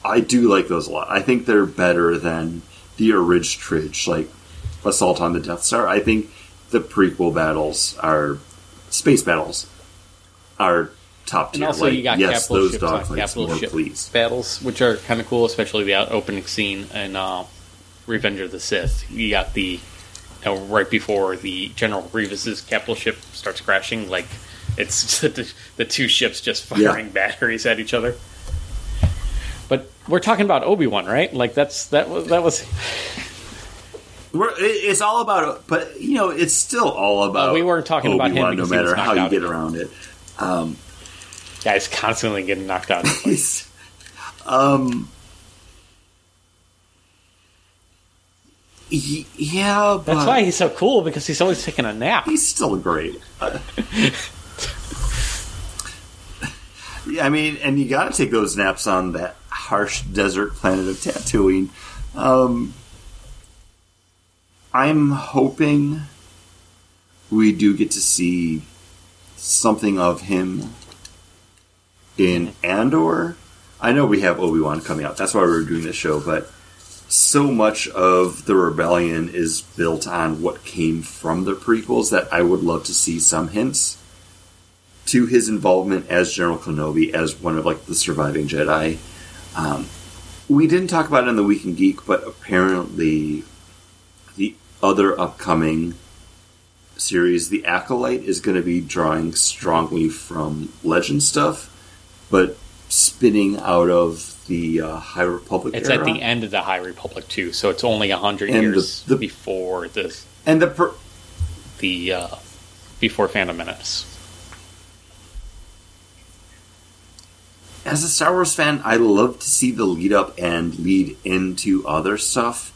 I do like those a lot. I think they're better than the Orig Tridge, like Assault on the Death Star. I think the prequel battles are space battles are top And tier. also, like, you got yes, capital those ships capital more, ship please. battles, which are kind of cool, especially the opening scene in uh, Revenge of the Sith. You got the you know, right before the General Grievous's capital ship starts crashing, like it's the, the two ships just firing Yeah. batteries at each other. But we're talking about Obi Wan, right? Like that's that was that was We're, it's all about, but you know, it's still all about. Uh, we weren't talking about him Obi-Wan, no because he was matter how you get around it. guys constantly getting knocked out. Um, yeah, but That's why he's so cool because he's always taking a nap. he's still great. Uh, yeah, I mean, and you got to take those naps on that harsh desert planet of Tatooine. Um, I'm hoping we do get to see something of him in Andor. I know we have Obi Wan coming out. That's why we're doing this show, but so much of the rebellion is built on what came from the prequels that I would love to see some hints to his involvement as General Kenobi as one of like the surviving Jedi. Um, we didn't talk about it in the Week in Geek, but apparently other upcoming series, The Acolyte, is going to be drawing strongly from Legend stuff, but spinning out of the uh, High Republic It's era. at the end of the High Republic too, so it's only a hundred And the- years the- before this. And the per- the uh, before Phantom Menace. as a Star Wars fan, I love to see the lead up and lead into other stuff.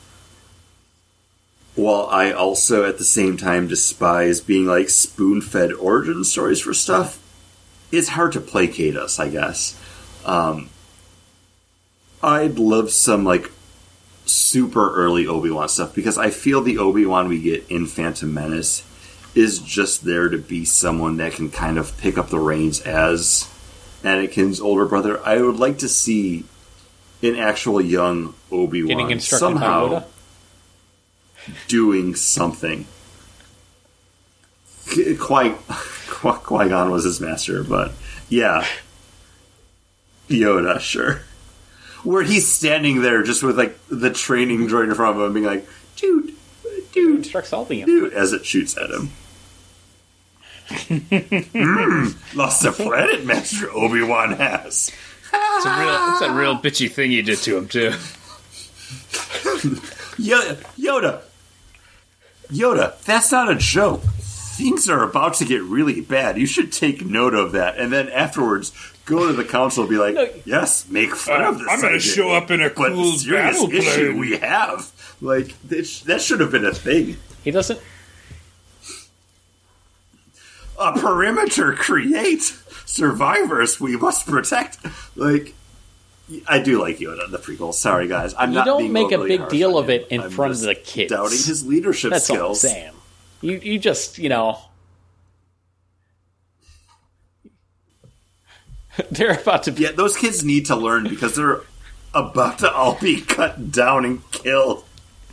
While I also, at the same time, despise being like spoon fed origin stories for stuff, it's hard to placate us, I guess. Um, I'd love some like super early Obi Wan stuff because I feel the Obi Wan we get in Phantom Menace is just there to be someone that can kind of pick up the reins as Anakin's older brother. I would like to see an actual young Obi Wan somehow? Doing something. Qui Qui Gon was his master, but yeah, Yoda, sure. Where he's standing there just with like the training droid in front of him, being like, "Dude, dude, Instructs all the dude," as it shoots at him. mm, lost a planet, Master Obi Wan has. It's a real, it's a real bitchy thing you did to him too. Yoda, Yoda, Yoda, that's not a joke. Things are about to get really bad. You should take note of that. And then afterwards, go to the council and be like, No. yes, make fun Uh, of this. I'm gonna show up in a but cool serious battle issue plane." we have. Like, that, that should have been a thing. He doesn't. A perimeter create survivors we must protect. Like, I do like Yoda in the prequel. Sorry, guys. I'm You not don't being make a big deal of it in I'm front of the kids. Doubting his leadership That's all I'm skills. saying. You you just you know. They're about to be Yeah, those kids need to learn because they're about to all be cut down and killed.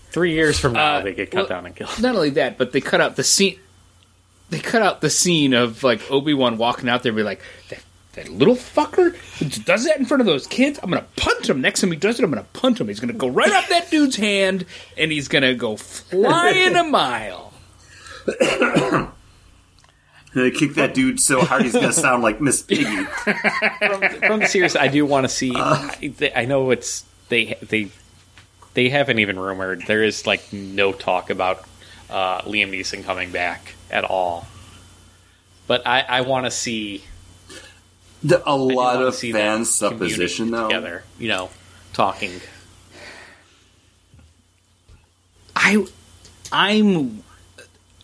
three years from now. Uh, they get cut well- down and killed. Not only that, but they cut out the scene. They cut out the scene of like Obi Wan walking out there, and be like, "That that little fucker does that in front of those kids. I'm gonna punch him. Next time he does it, I'm gonna punch him. He's gonna go right off that dude's hand, and he's gonna go flying a mile." And they kick that dude so hard he's gonna sound like Miss Piggy. From the series, I do want to see. I, I know it's they they they haven't even rumored. There is like no talk about uh, Liam Neeson coming back at all. But I, I want to see The, a I do lot of fan supposition, though. together. You know, talking. I, I'm,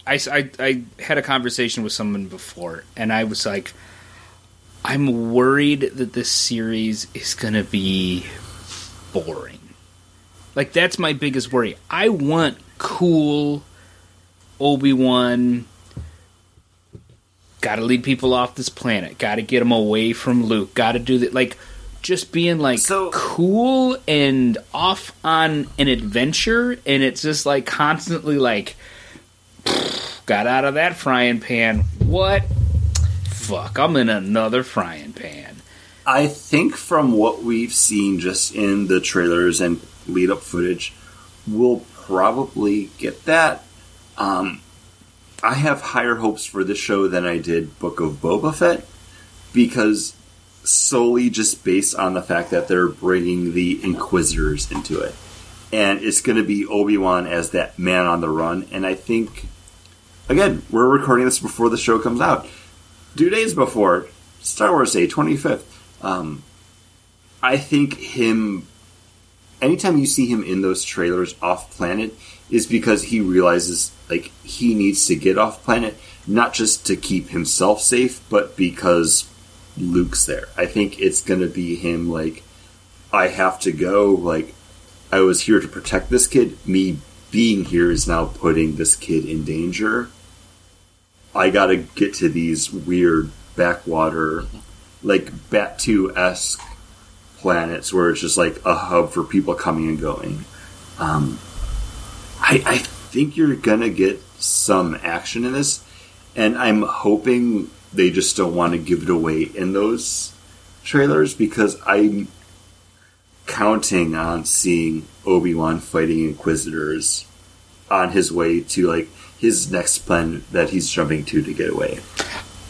I, I, I had a conversation with someone before, and I was like, I'm worried that this series is going to be boring. Like that's my biggest worry. I want cool Obi Wan. Got to lead people off this planet. Got to get them away from Luke. Got to do that. Like just being like So- cool and off on an adventure, and it's just like constantly like got out of that frying pan. What? Fuck! I'm in another frying pan. I think from what we've seen just in the trailers and lead up footage, we'll probably get that. Um, I have higher hopes for this show than I did Book of Boba Fett because solely just based on the fact that they're bringing the Inquisitors into it. And it's going to be Obi Wan as that man on the run. And I think, again, we're recording this before the show comes out. Two days before Star Wars Day, 25th. Um, I think him. Anytime you see him in those trailers off planet, is because he realizes like he needs to get off planet, not just to keep himself safe, but because Luke's there. I think it's gonna be him like, I have to go. Like, I was here to protect this kid. Me being here is now putting this kid in danger. I gotta get to these weird backwater like Batuu esque planets where it's just like a hub for people coming and going. Um, I, I think you're gonna get some action in this, and I'm hoping they just don't want to give it away in those trailers because I'm counting on seeing Obi Wan fighting Inquisitors on his way to like his next plan that he's jumping to to get away.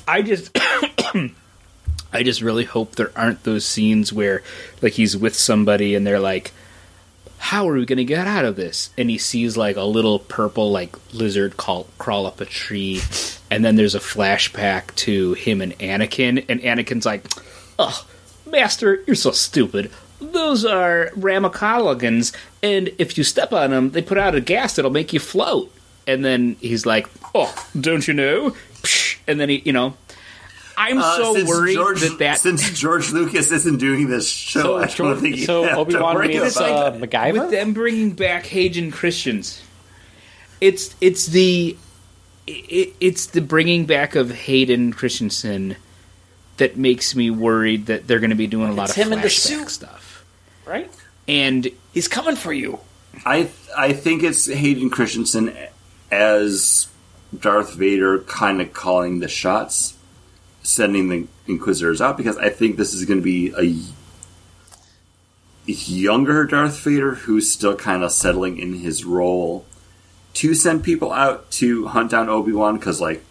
I just I just really hope there aren't those scenes where like he's with somebody and they're like how are we going to get out of this? And he sees like a little purple like lizard crawl, crawl up a tree and then there's a flashback to him and Anakin and Anakin's like, "Ugh, master, you're so stupid. Those are ramacologans, and if you step on them, they put out a gas that'll make you float." And then he's like, "Oh, don't you know?" And then he, you know, I'm Uh, so worried George, that that since George Lucas isn't doing this show, So, I don't George- think you so Obi-Wan worry means, about uh, it. MacGyver? with them bringing back Hayden Christensen. it's it's the it, it's the bringing back of Hayden Christensen that makes me worried that they're going to be doing a lot It's of him in the flashback suit. stuff. right? And He's coming for you. I I think it's Hayden Christensen as Darth Vader, kind of calling the shots, sending the Inquisitors out because I think this is going to be a younger Darth Vader who's still kind of settling in his role to send people out to hunt down Obi Wan because like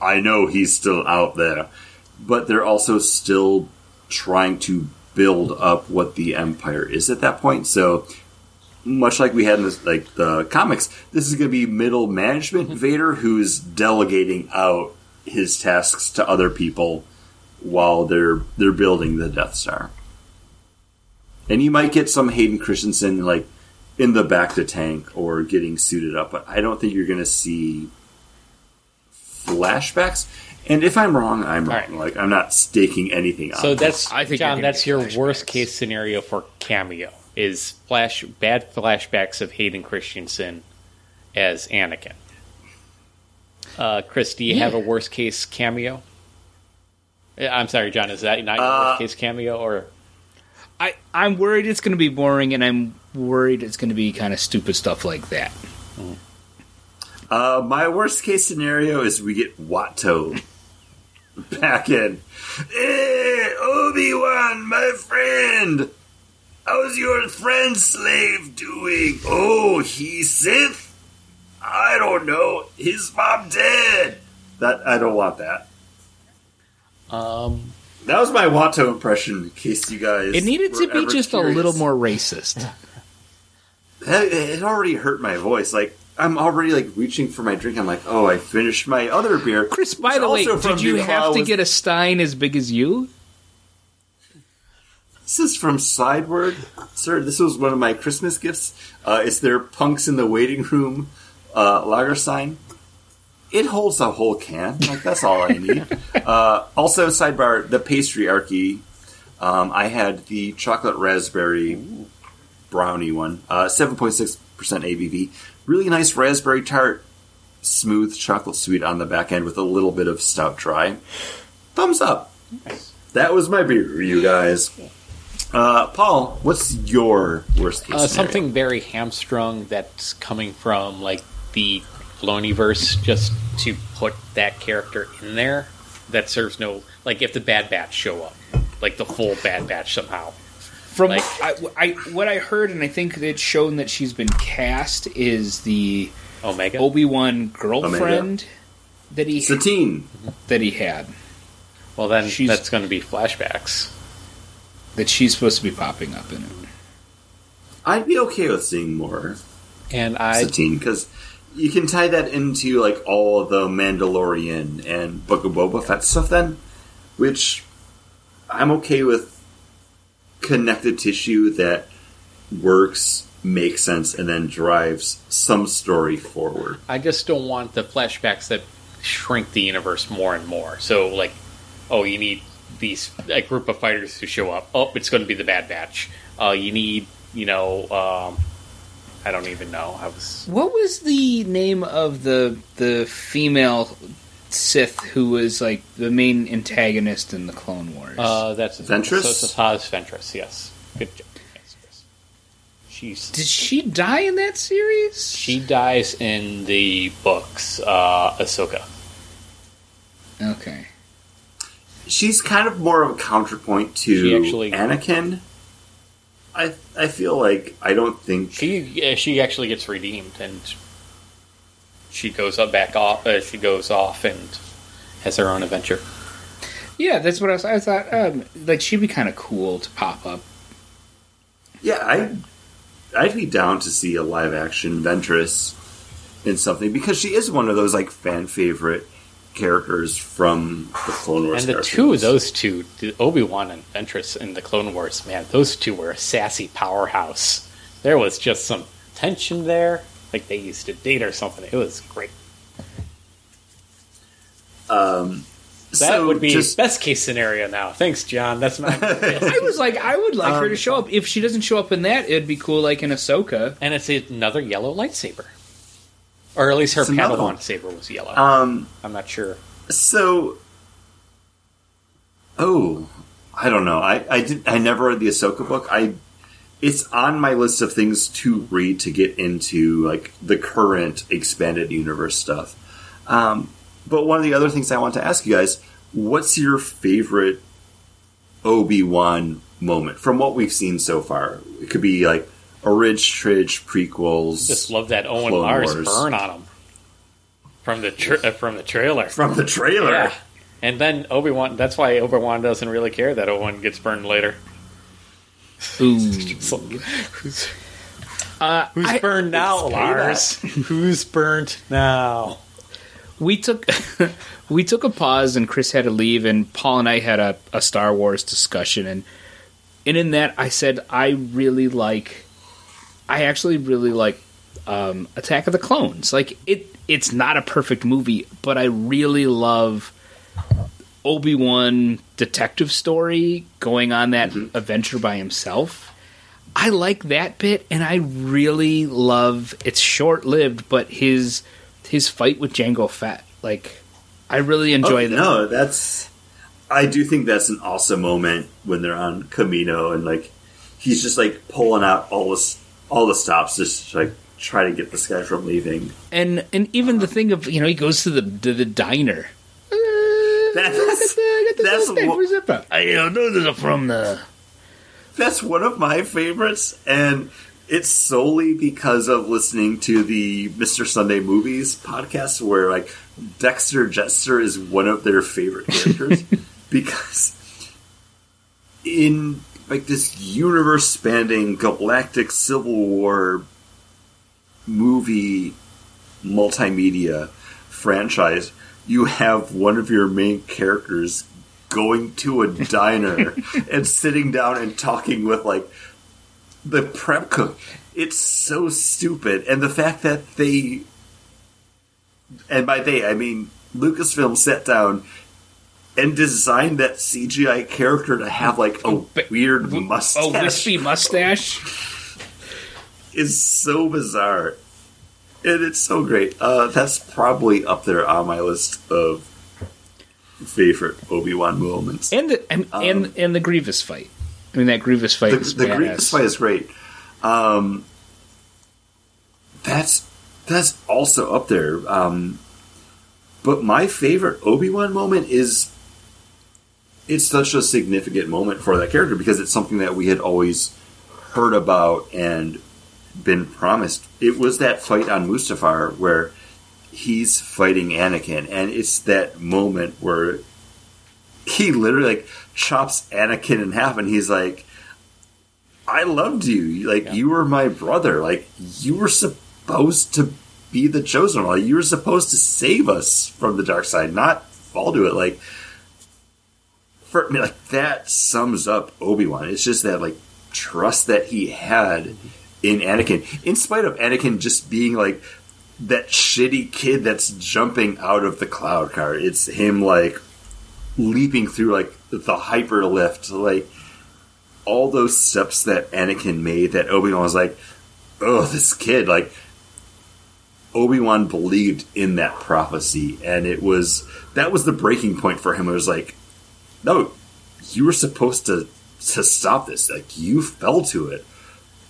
I know he's still out there, but they're also still trying to build up what the Empire is at that point. So much like we had in this, like the comics, this is going to be middle management Vader who's delegating out his tasks to other people while they're they're building the Death Star. And you might get some Hayden Christensen like in the bacta tank or getting suited up, but I don't think you're going to see flashbacks. And if I'm wrong, I'm wrong. right. Like I'm not staking anything on. So this. that's I think John. That's your flashbacks. worst case scenario for cameo is flash bad flashbacks of Hayden Christensen as Anakin. Uh, Chris, do you have a worst case cameo? I'm sorry, John. Is that not your Uh, worst case cameo, or I I'm worried it's going to be boring, and I'm worried it's going to be kind of stupid stuff like that. Uh, my worst case scenario is we get Watto back in. Hey, Obi Wan, my friend. How's your friend slave doing? Oh, he's Sith. I don't know. His mom dead. That I don't want that. um, That was my Watto impression. In case you guys, It needed to be just a little more racist. It, it already hurt my voice. Like I'm already like reaching for my drink. I'm like, oh, I finished my other beer. Chris, by the way, did you have to was- get a Stein as big as you? This is from Sideward, sir. This was one of my Christmas gifts. Uh, it's their "Punks in the Waiting Room" uh, lager sign. It holds a whole can. Like that's all I need. uh, also, sidebar: the pastry archy. Um, I had the chocolate raspberry brownie one, uh, seven point six percent ABV. Really nice raspberry tart, smooth chocolate sweet on the back end with a little bit of stout dry. Thumbs up. That was my beer, you guys. Uh, Paul, what's your worst case uh, something very hamstrung that's coming from like the Filoniverse, just to put that character in there. That serves no like if the Bad Batch show up, like the full Bad Batch somehow. From Like- I, I, what I heard, and I think it's shown that she's been cast is the Omega. Obi Wan girlfriend that he Satine. that he had. well, then she's- that's going to be flashbacks. That she's supposed to be popping up in it. I'd be okay with seeing more And I Satine because you can tie that into like all the Mandalorian and Book of Boba Fett stuff. Then, which I'm okay with connected tissue that works, makes sense, and then drives some story forward. I just don't want the flashbacks that shrink the universe more and more. So, like, oh, you need these a group of fighters to show up. Oh, it's going to be the Bad Batch. Uh, you need, you know, um, I don't even know. I was What was the name of the the female Sith who was like the main antagonist in the Clone Wars? uh, that's Ventress? So it's Paz Ventress. Yes, good job. Yes, She's Did she die in that series? she dies in the books. Uh, Ahsoka. Okay. she's kind of more of a counterpoint to actually- Anakin. I I feel like I don't think She uh, she actually gets redeemed, and she goes up back off. Uh, she goes off and has her own adventure. Yeah, that's what I, was, I thought. Um, like she'd be kind of cool to pop up. Yeah, I I'd be down to see a live action Ventress in something because she is one of those like fan favorite characters from the Clone Wars. And the cartoons. two of those two, Obi Wan and Ventress in the Clone Wars, man, those two were a sassy powerhouse. There was just some tension there, like they used to date or something. It was great. Um, That so would be just best case scenario now. Thanks, John. That's my. I was like, I would like her Um, to show up. If she doesn't show up in that, it'd be cool, like in Ahsoka. and it's another yellow lightsaber, or at least her Padawan saber was yellow. um. I'm not sure. So, oh, I don't know. I I did. I never read the Ahsoka book. I it's on my list of things to read to get into like the current expanded universe stuff. Um, but one of the other things I want to ask you guys: What's your favorite Obi Wan moment from what we've seen so far? It could be like a Ridge Tridge prequels. Just love that Owen Clone Lars Wars. burn on him from the tra- uh, from the trailer. from the trailer. Yeah. And then Obi Wan. That's why Obi Wan doesn't really care that Owen gets burned later. Ooh. Who's Uh, who's I- burned now, Say Lars? who's burned now? we took we took a pause and Chris had to leave and Paul and I had a, a Star Wars discussion and and in that I said I really like I actually really like um, Attack of the Clones. Like it it's not a perfect movie, but I really love Obi Wan detective story going on that adventure by himself. I like that bit, and I really love. It's short lived, but his his fight with Jango Fett, like I really enjoy Oh, that. No, that's. I do think that's an awesome moment when they're on Kamino and like he's just like pulling out all the s- all the stops, just like try to get this guy from leaving. And and even the thing of you know he goes to the to the diner. That's- Get the that's steak. what- Where's that? I don't know this is from the. That's one of my favorites, and it's solely because of listening to the Mr. Sunday Movies podcast, where like Dexter Jettster is one of their favorite characters because in like this universe spanning galactic civil war movie multimedia franchise you have one of your main characters going to a diner and sitting down and talking with like the prep cook. It's so stupid. And the fact that they and by they i mean lucasfilm sat down and designed that cgi character to have like a weird mustache Oh, wispy mustache. is so bizarre and it's so great uh, that's probably up there on my list of favorite obi-wan moments And the and, and and the Grievous fight. I mean that Grievous fight Um, the, is the. Grievous fight is great. Um, that's that's also up there. Um, but my favorite Obi Wan moment is it's such a significant moment for that character because it's something that we had always heard about and been promised. It was that fight on Mustafar where he's fighting Anakin, and it's that moment where he literally like chops Anakin in half, and he's like, "I loved you. Like you were my brother. Like you were supposed to be the chosen one. Like, you were supposed to save us from the dark side, not fall to it." Like for me, like that sums up Obi Wan. It's just that like trust that he had in Anakin, in spite of Anakin just being like that shitty kid that's jumping out of the cloud car. It's him like leaping through like the hyper lift, like all those steps that Anakin made. That Obi Wan was like, "Oh, this kid!" Like Obi Wan believed in that prophecy, and it was that was the breaking point for him. It was like, "No, you were supposed to to stop this. Like you fell to it.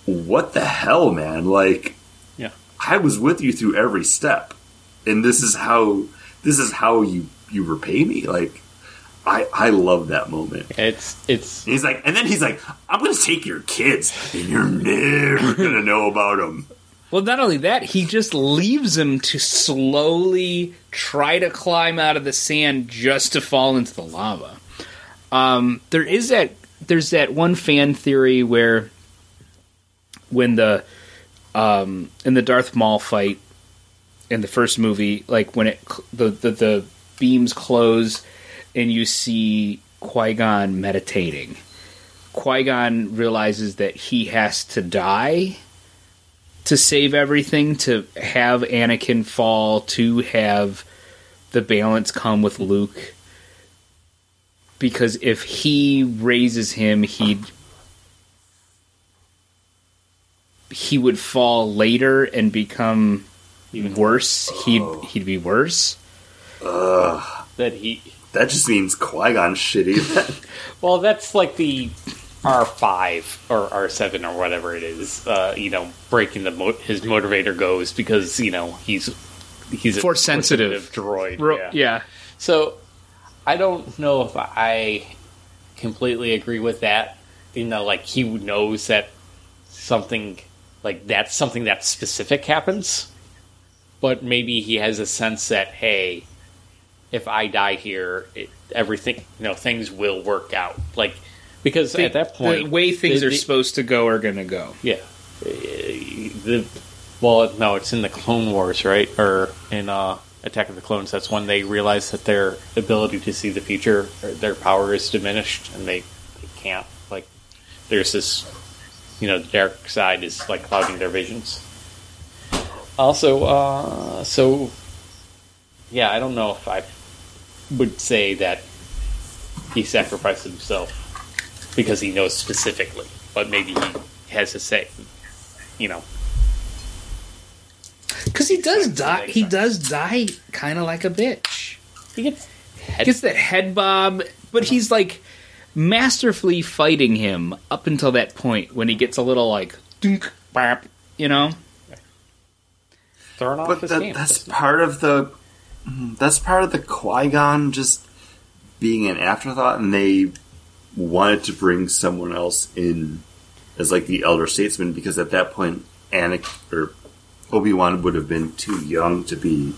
What the hell, man? Like." Yeah. I was with you through every step, and this is how this is how you you repay me. Like I I love that moment. It's it's He's like, and then he's like, "I'm gonna take your kids, and you're never gonna know about them." Well, not only that, he just leaves him to slowly try to climb out of the sand just to fall into the lava. Um, there is that. There's that one fan theory where when the um, in the Darth Maul fight in the first movie, like when it the the, the beams close and you see Qui Gon meditating. Qui Gon realizes that he has to die to save everything, to have Anakin fall, to have the balance come with Luke. Because if he raises him, he'd he would fall later and become even worse. He'd he'd be worse. Ugh. that he. That just means Qui Gon shitty. Well, that's like the R five or R seven or whatever it is. Uh, you know, breaking the mo- his motivator goes because you know he's he's a Force sensitive. droid. Ro- yeah. yeah. So I don't know if I completely agree with that. You know, like he knows that something like that's something that specific happens, but maybe he has a sense that hey, if I die here, it, everything you know things will work out. Like because at that point, the way things the- are the- supposed to go are going to go. yeah. The well, no, it's in the Clone Wars, right? Or in uh, Attack of the Clones. That's when they realize that their ability to see the future, their power is diminished, and they, they can't. Like, there's this, you know, the dark side is like clouding their visions. Also, uh, so yeah, I don't know if I would say that he sacrificed himself because he knows specifically, but maybe he has to say, you know, Because he does die. He does die kind of like a bitch. he gets head Gets that head bob, but he's like masterfully fighting him up until that point when he gets a little like, dunk, bap, you know. thrown off but his that, game. that's part of the that's part of the Qui Gon just being an afterthought, and they wanted to bring someone else in as like the elder statesman because at that point, Anakin or Obi Wan would have been too young to be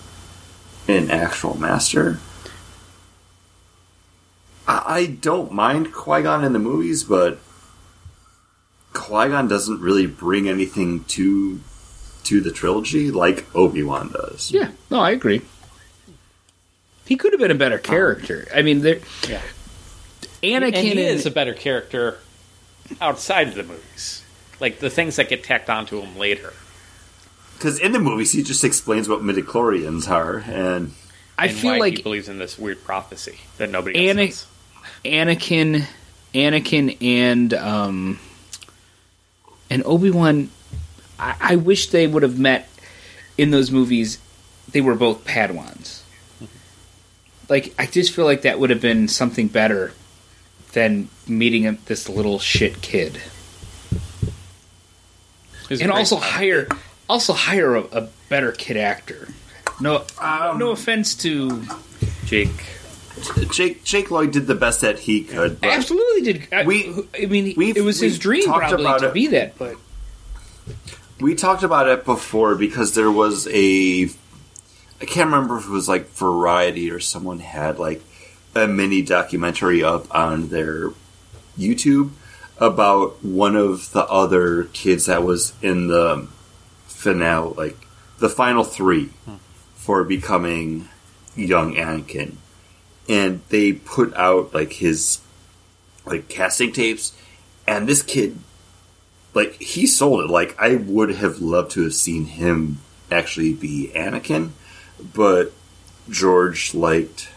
an actual master. I, I don't mind Qui Gon in the movies, but Qui Gon doesn't really bring anything to to the trilogy like Obi Wan does. Yeah, no, I agree. He could have been a better um, character. I mean, there, yeah. Anakin and he is is a better character outside of the movies. Like the things that get tacked onto him later. Because in the movies, he just explains what midi-chlorians are, and I and feel why like he believes in this weird prophecy that nobody else Ana- knows. Anakin, Anakin, and um, and Obi Wan. I, I wish they would have met in those movies. They were both Padawans. Like I just feel like that would have been something better than meeting this little shit kid, He's and also father. hire also hire a, a better kid actor. No, um, no offense to Jake. Jake Jake Lloyd did the best that he could. Absolutely did. I, We- I mean, it was his dream probably to it. be that, but we talked about it before because there was a. I can't remember if it was like Variety or someone had like a mini documentary up on their YouTube about one of the other kids that was in the finale, like the final three for becoming young Anakin. And they put out like his like casting tapes, and this kid like he sold it. Like I would have loved to have seen him actually be Anakin, but George liked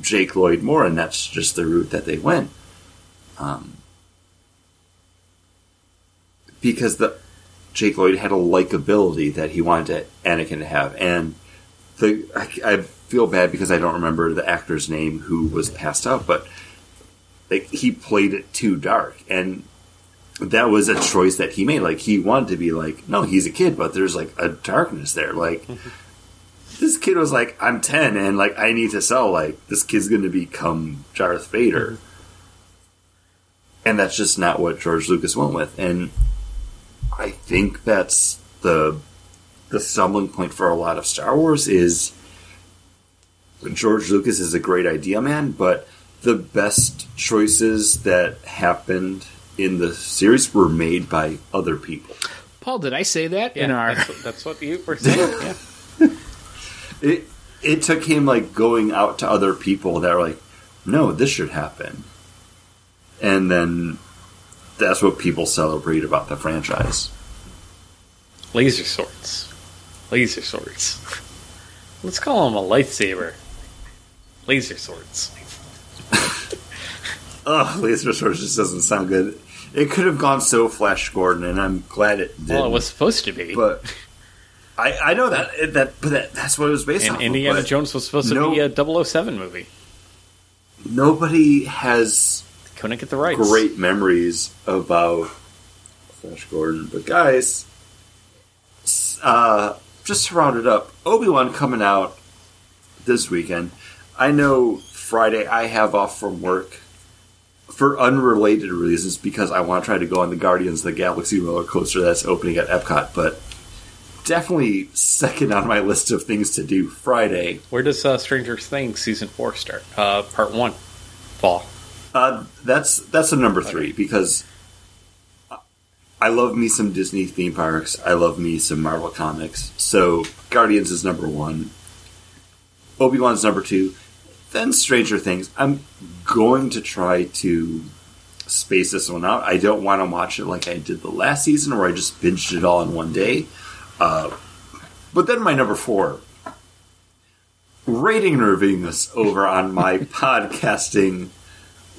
Jake Lloyd more, and that's just the route that they went. Um, because the Jake Lloyd had a likability that he wanted Anakin to have, and the I, I feel bad because I don't remember the actor's name who was passed out, but like he played it too dark, and that was a choice that he made. Like he wanted to be like, no, he's a kid, but there's like a darkness there. Like this kid was like, I'm 10 and like I need to sell. Like this kid's going to become Darth Vader. And that's just not what George Lucas went with. And I think that's the the stumbling point for a lot of Star Wars is George Lucas is a great idea man, but the best choices that happened in the series were made by other people. Paul, did I say that in our? that's, what- that's what you were saying. Yeah. It it took him like going out to other people that were like, no, this should happen, and then that's what people celebrate about the franchise. Laser swords. Laser swords. Let's call them a lightsaber. Laser swords. Ugh, laser swords just doesn't sound good. It could have gone so Flash Gordon, and I'm glad it did. Well, it was supposed to be. but I I know that that but that, that's what it was based and off. Indiana Jones was supposed no- to be a 007 movie. Nobody has Couldn't get the rights. great memories about Flash Gordon. But guys, uh, just to round it up, Obi Wan coming out this weekend. I know Friday I have off from work for unrelated reasons because I want to try to go on the Guardians of the Galaxy roller coaster that's opening at Epcot. But definitely second on my list of things to do Friday. Where does uh, Stranger Things season four start? Uh, part one. Fall. Uh, that's that's a number three because I love me some Disney theme parks. I love me some Marvel comics. So Guardians is number one. Obi Wan's number two. Then Stranger Things. I'm going to try to space this one out. I don't want to watch it like I did the last season, where I just binged it all in one day. Uh, but then my number four. Rating and reviewing this over on my podcasting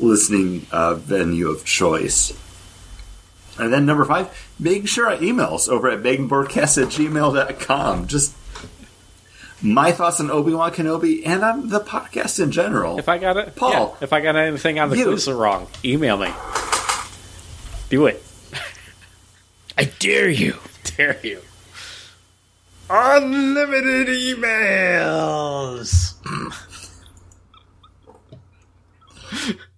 listening uh, venue of choice. And then number five, making sure I emails over at meganbroadcast at gmail.com. Just my thoughts on Obi Wan Kenobi and on the podcast in general. If I got it, Paul. Yeah, if I got anything on the you. wrong, email me. Do it. I dare you. Dare you. Unlimited emails.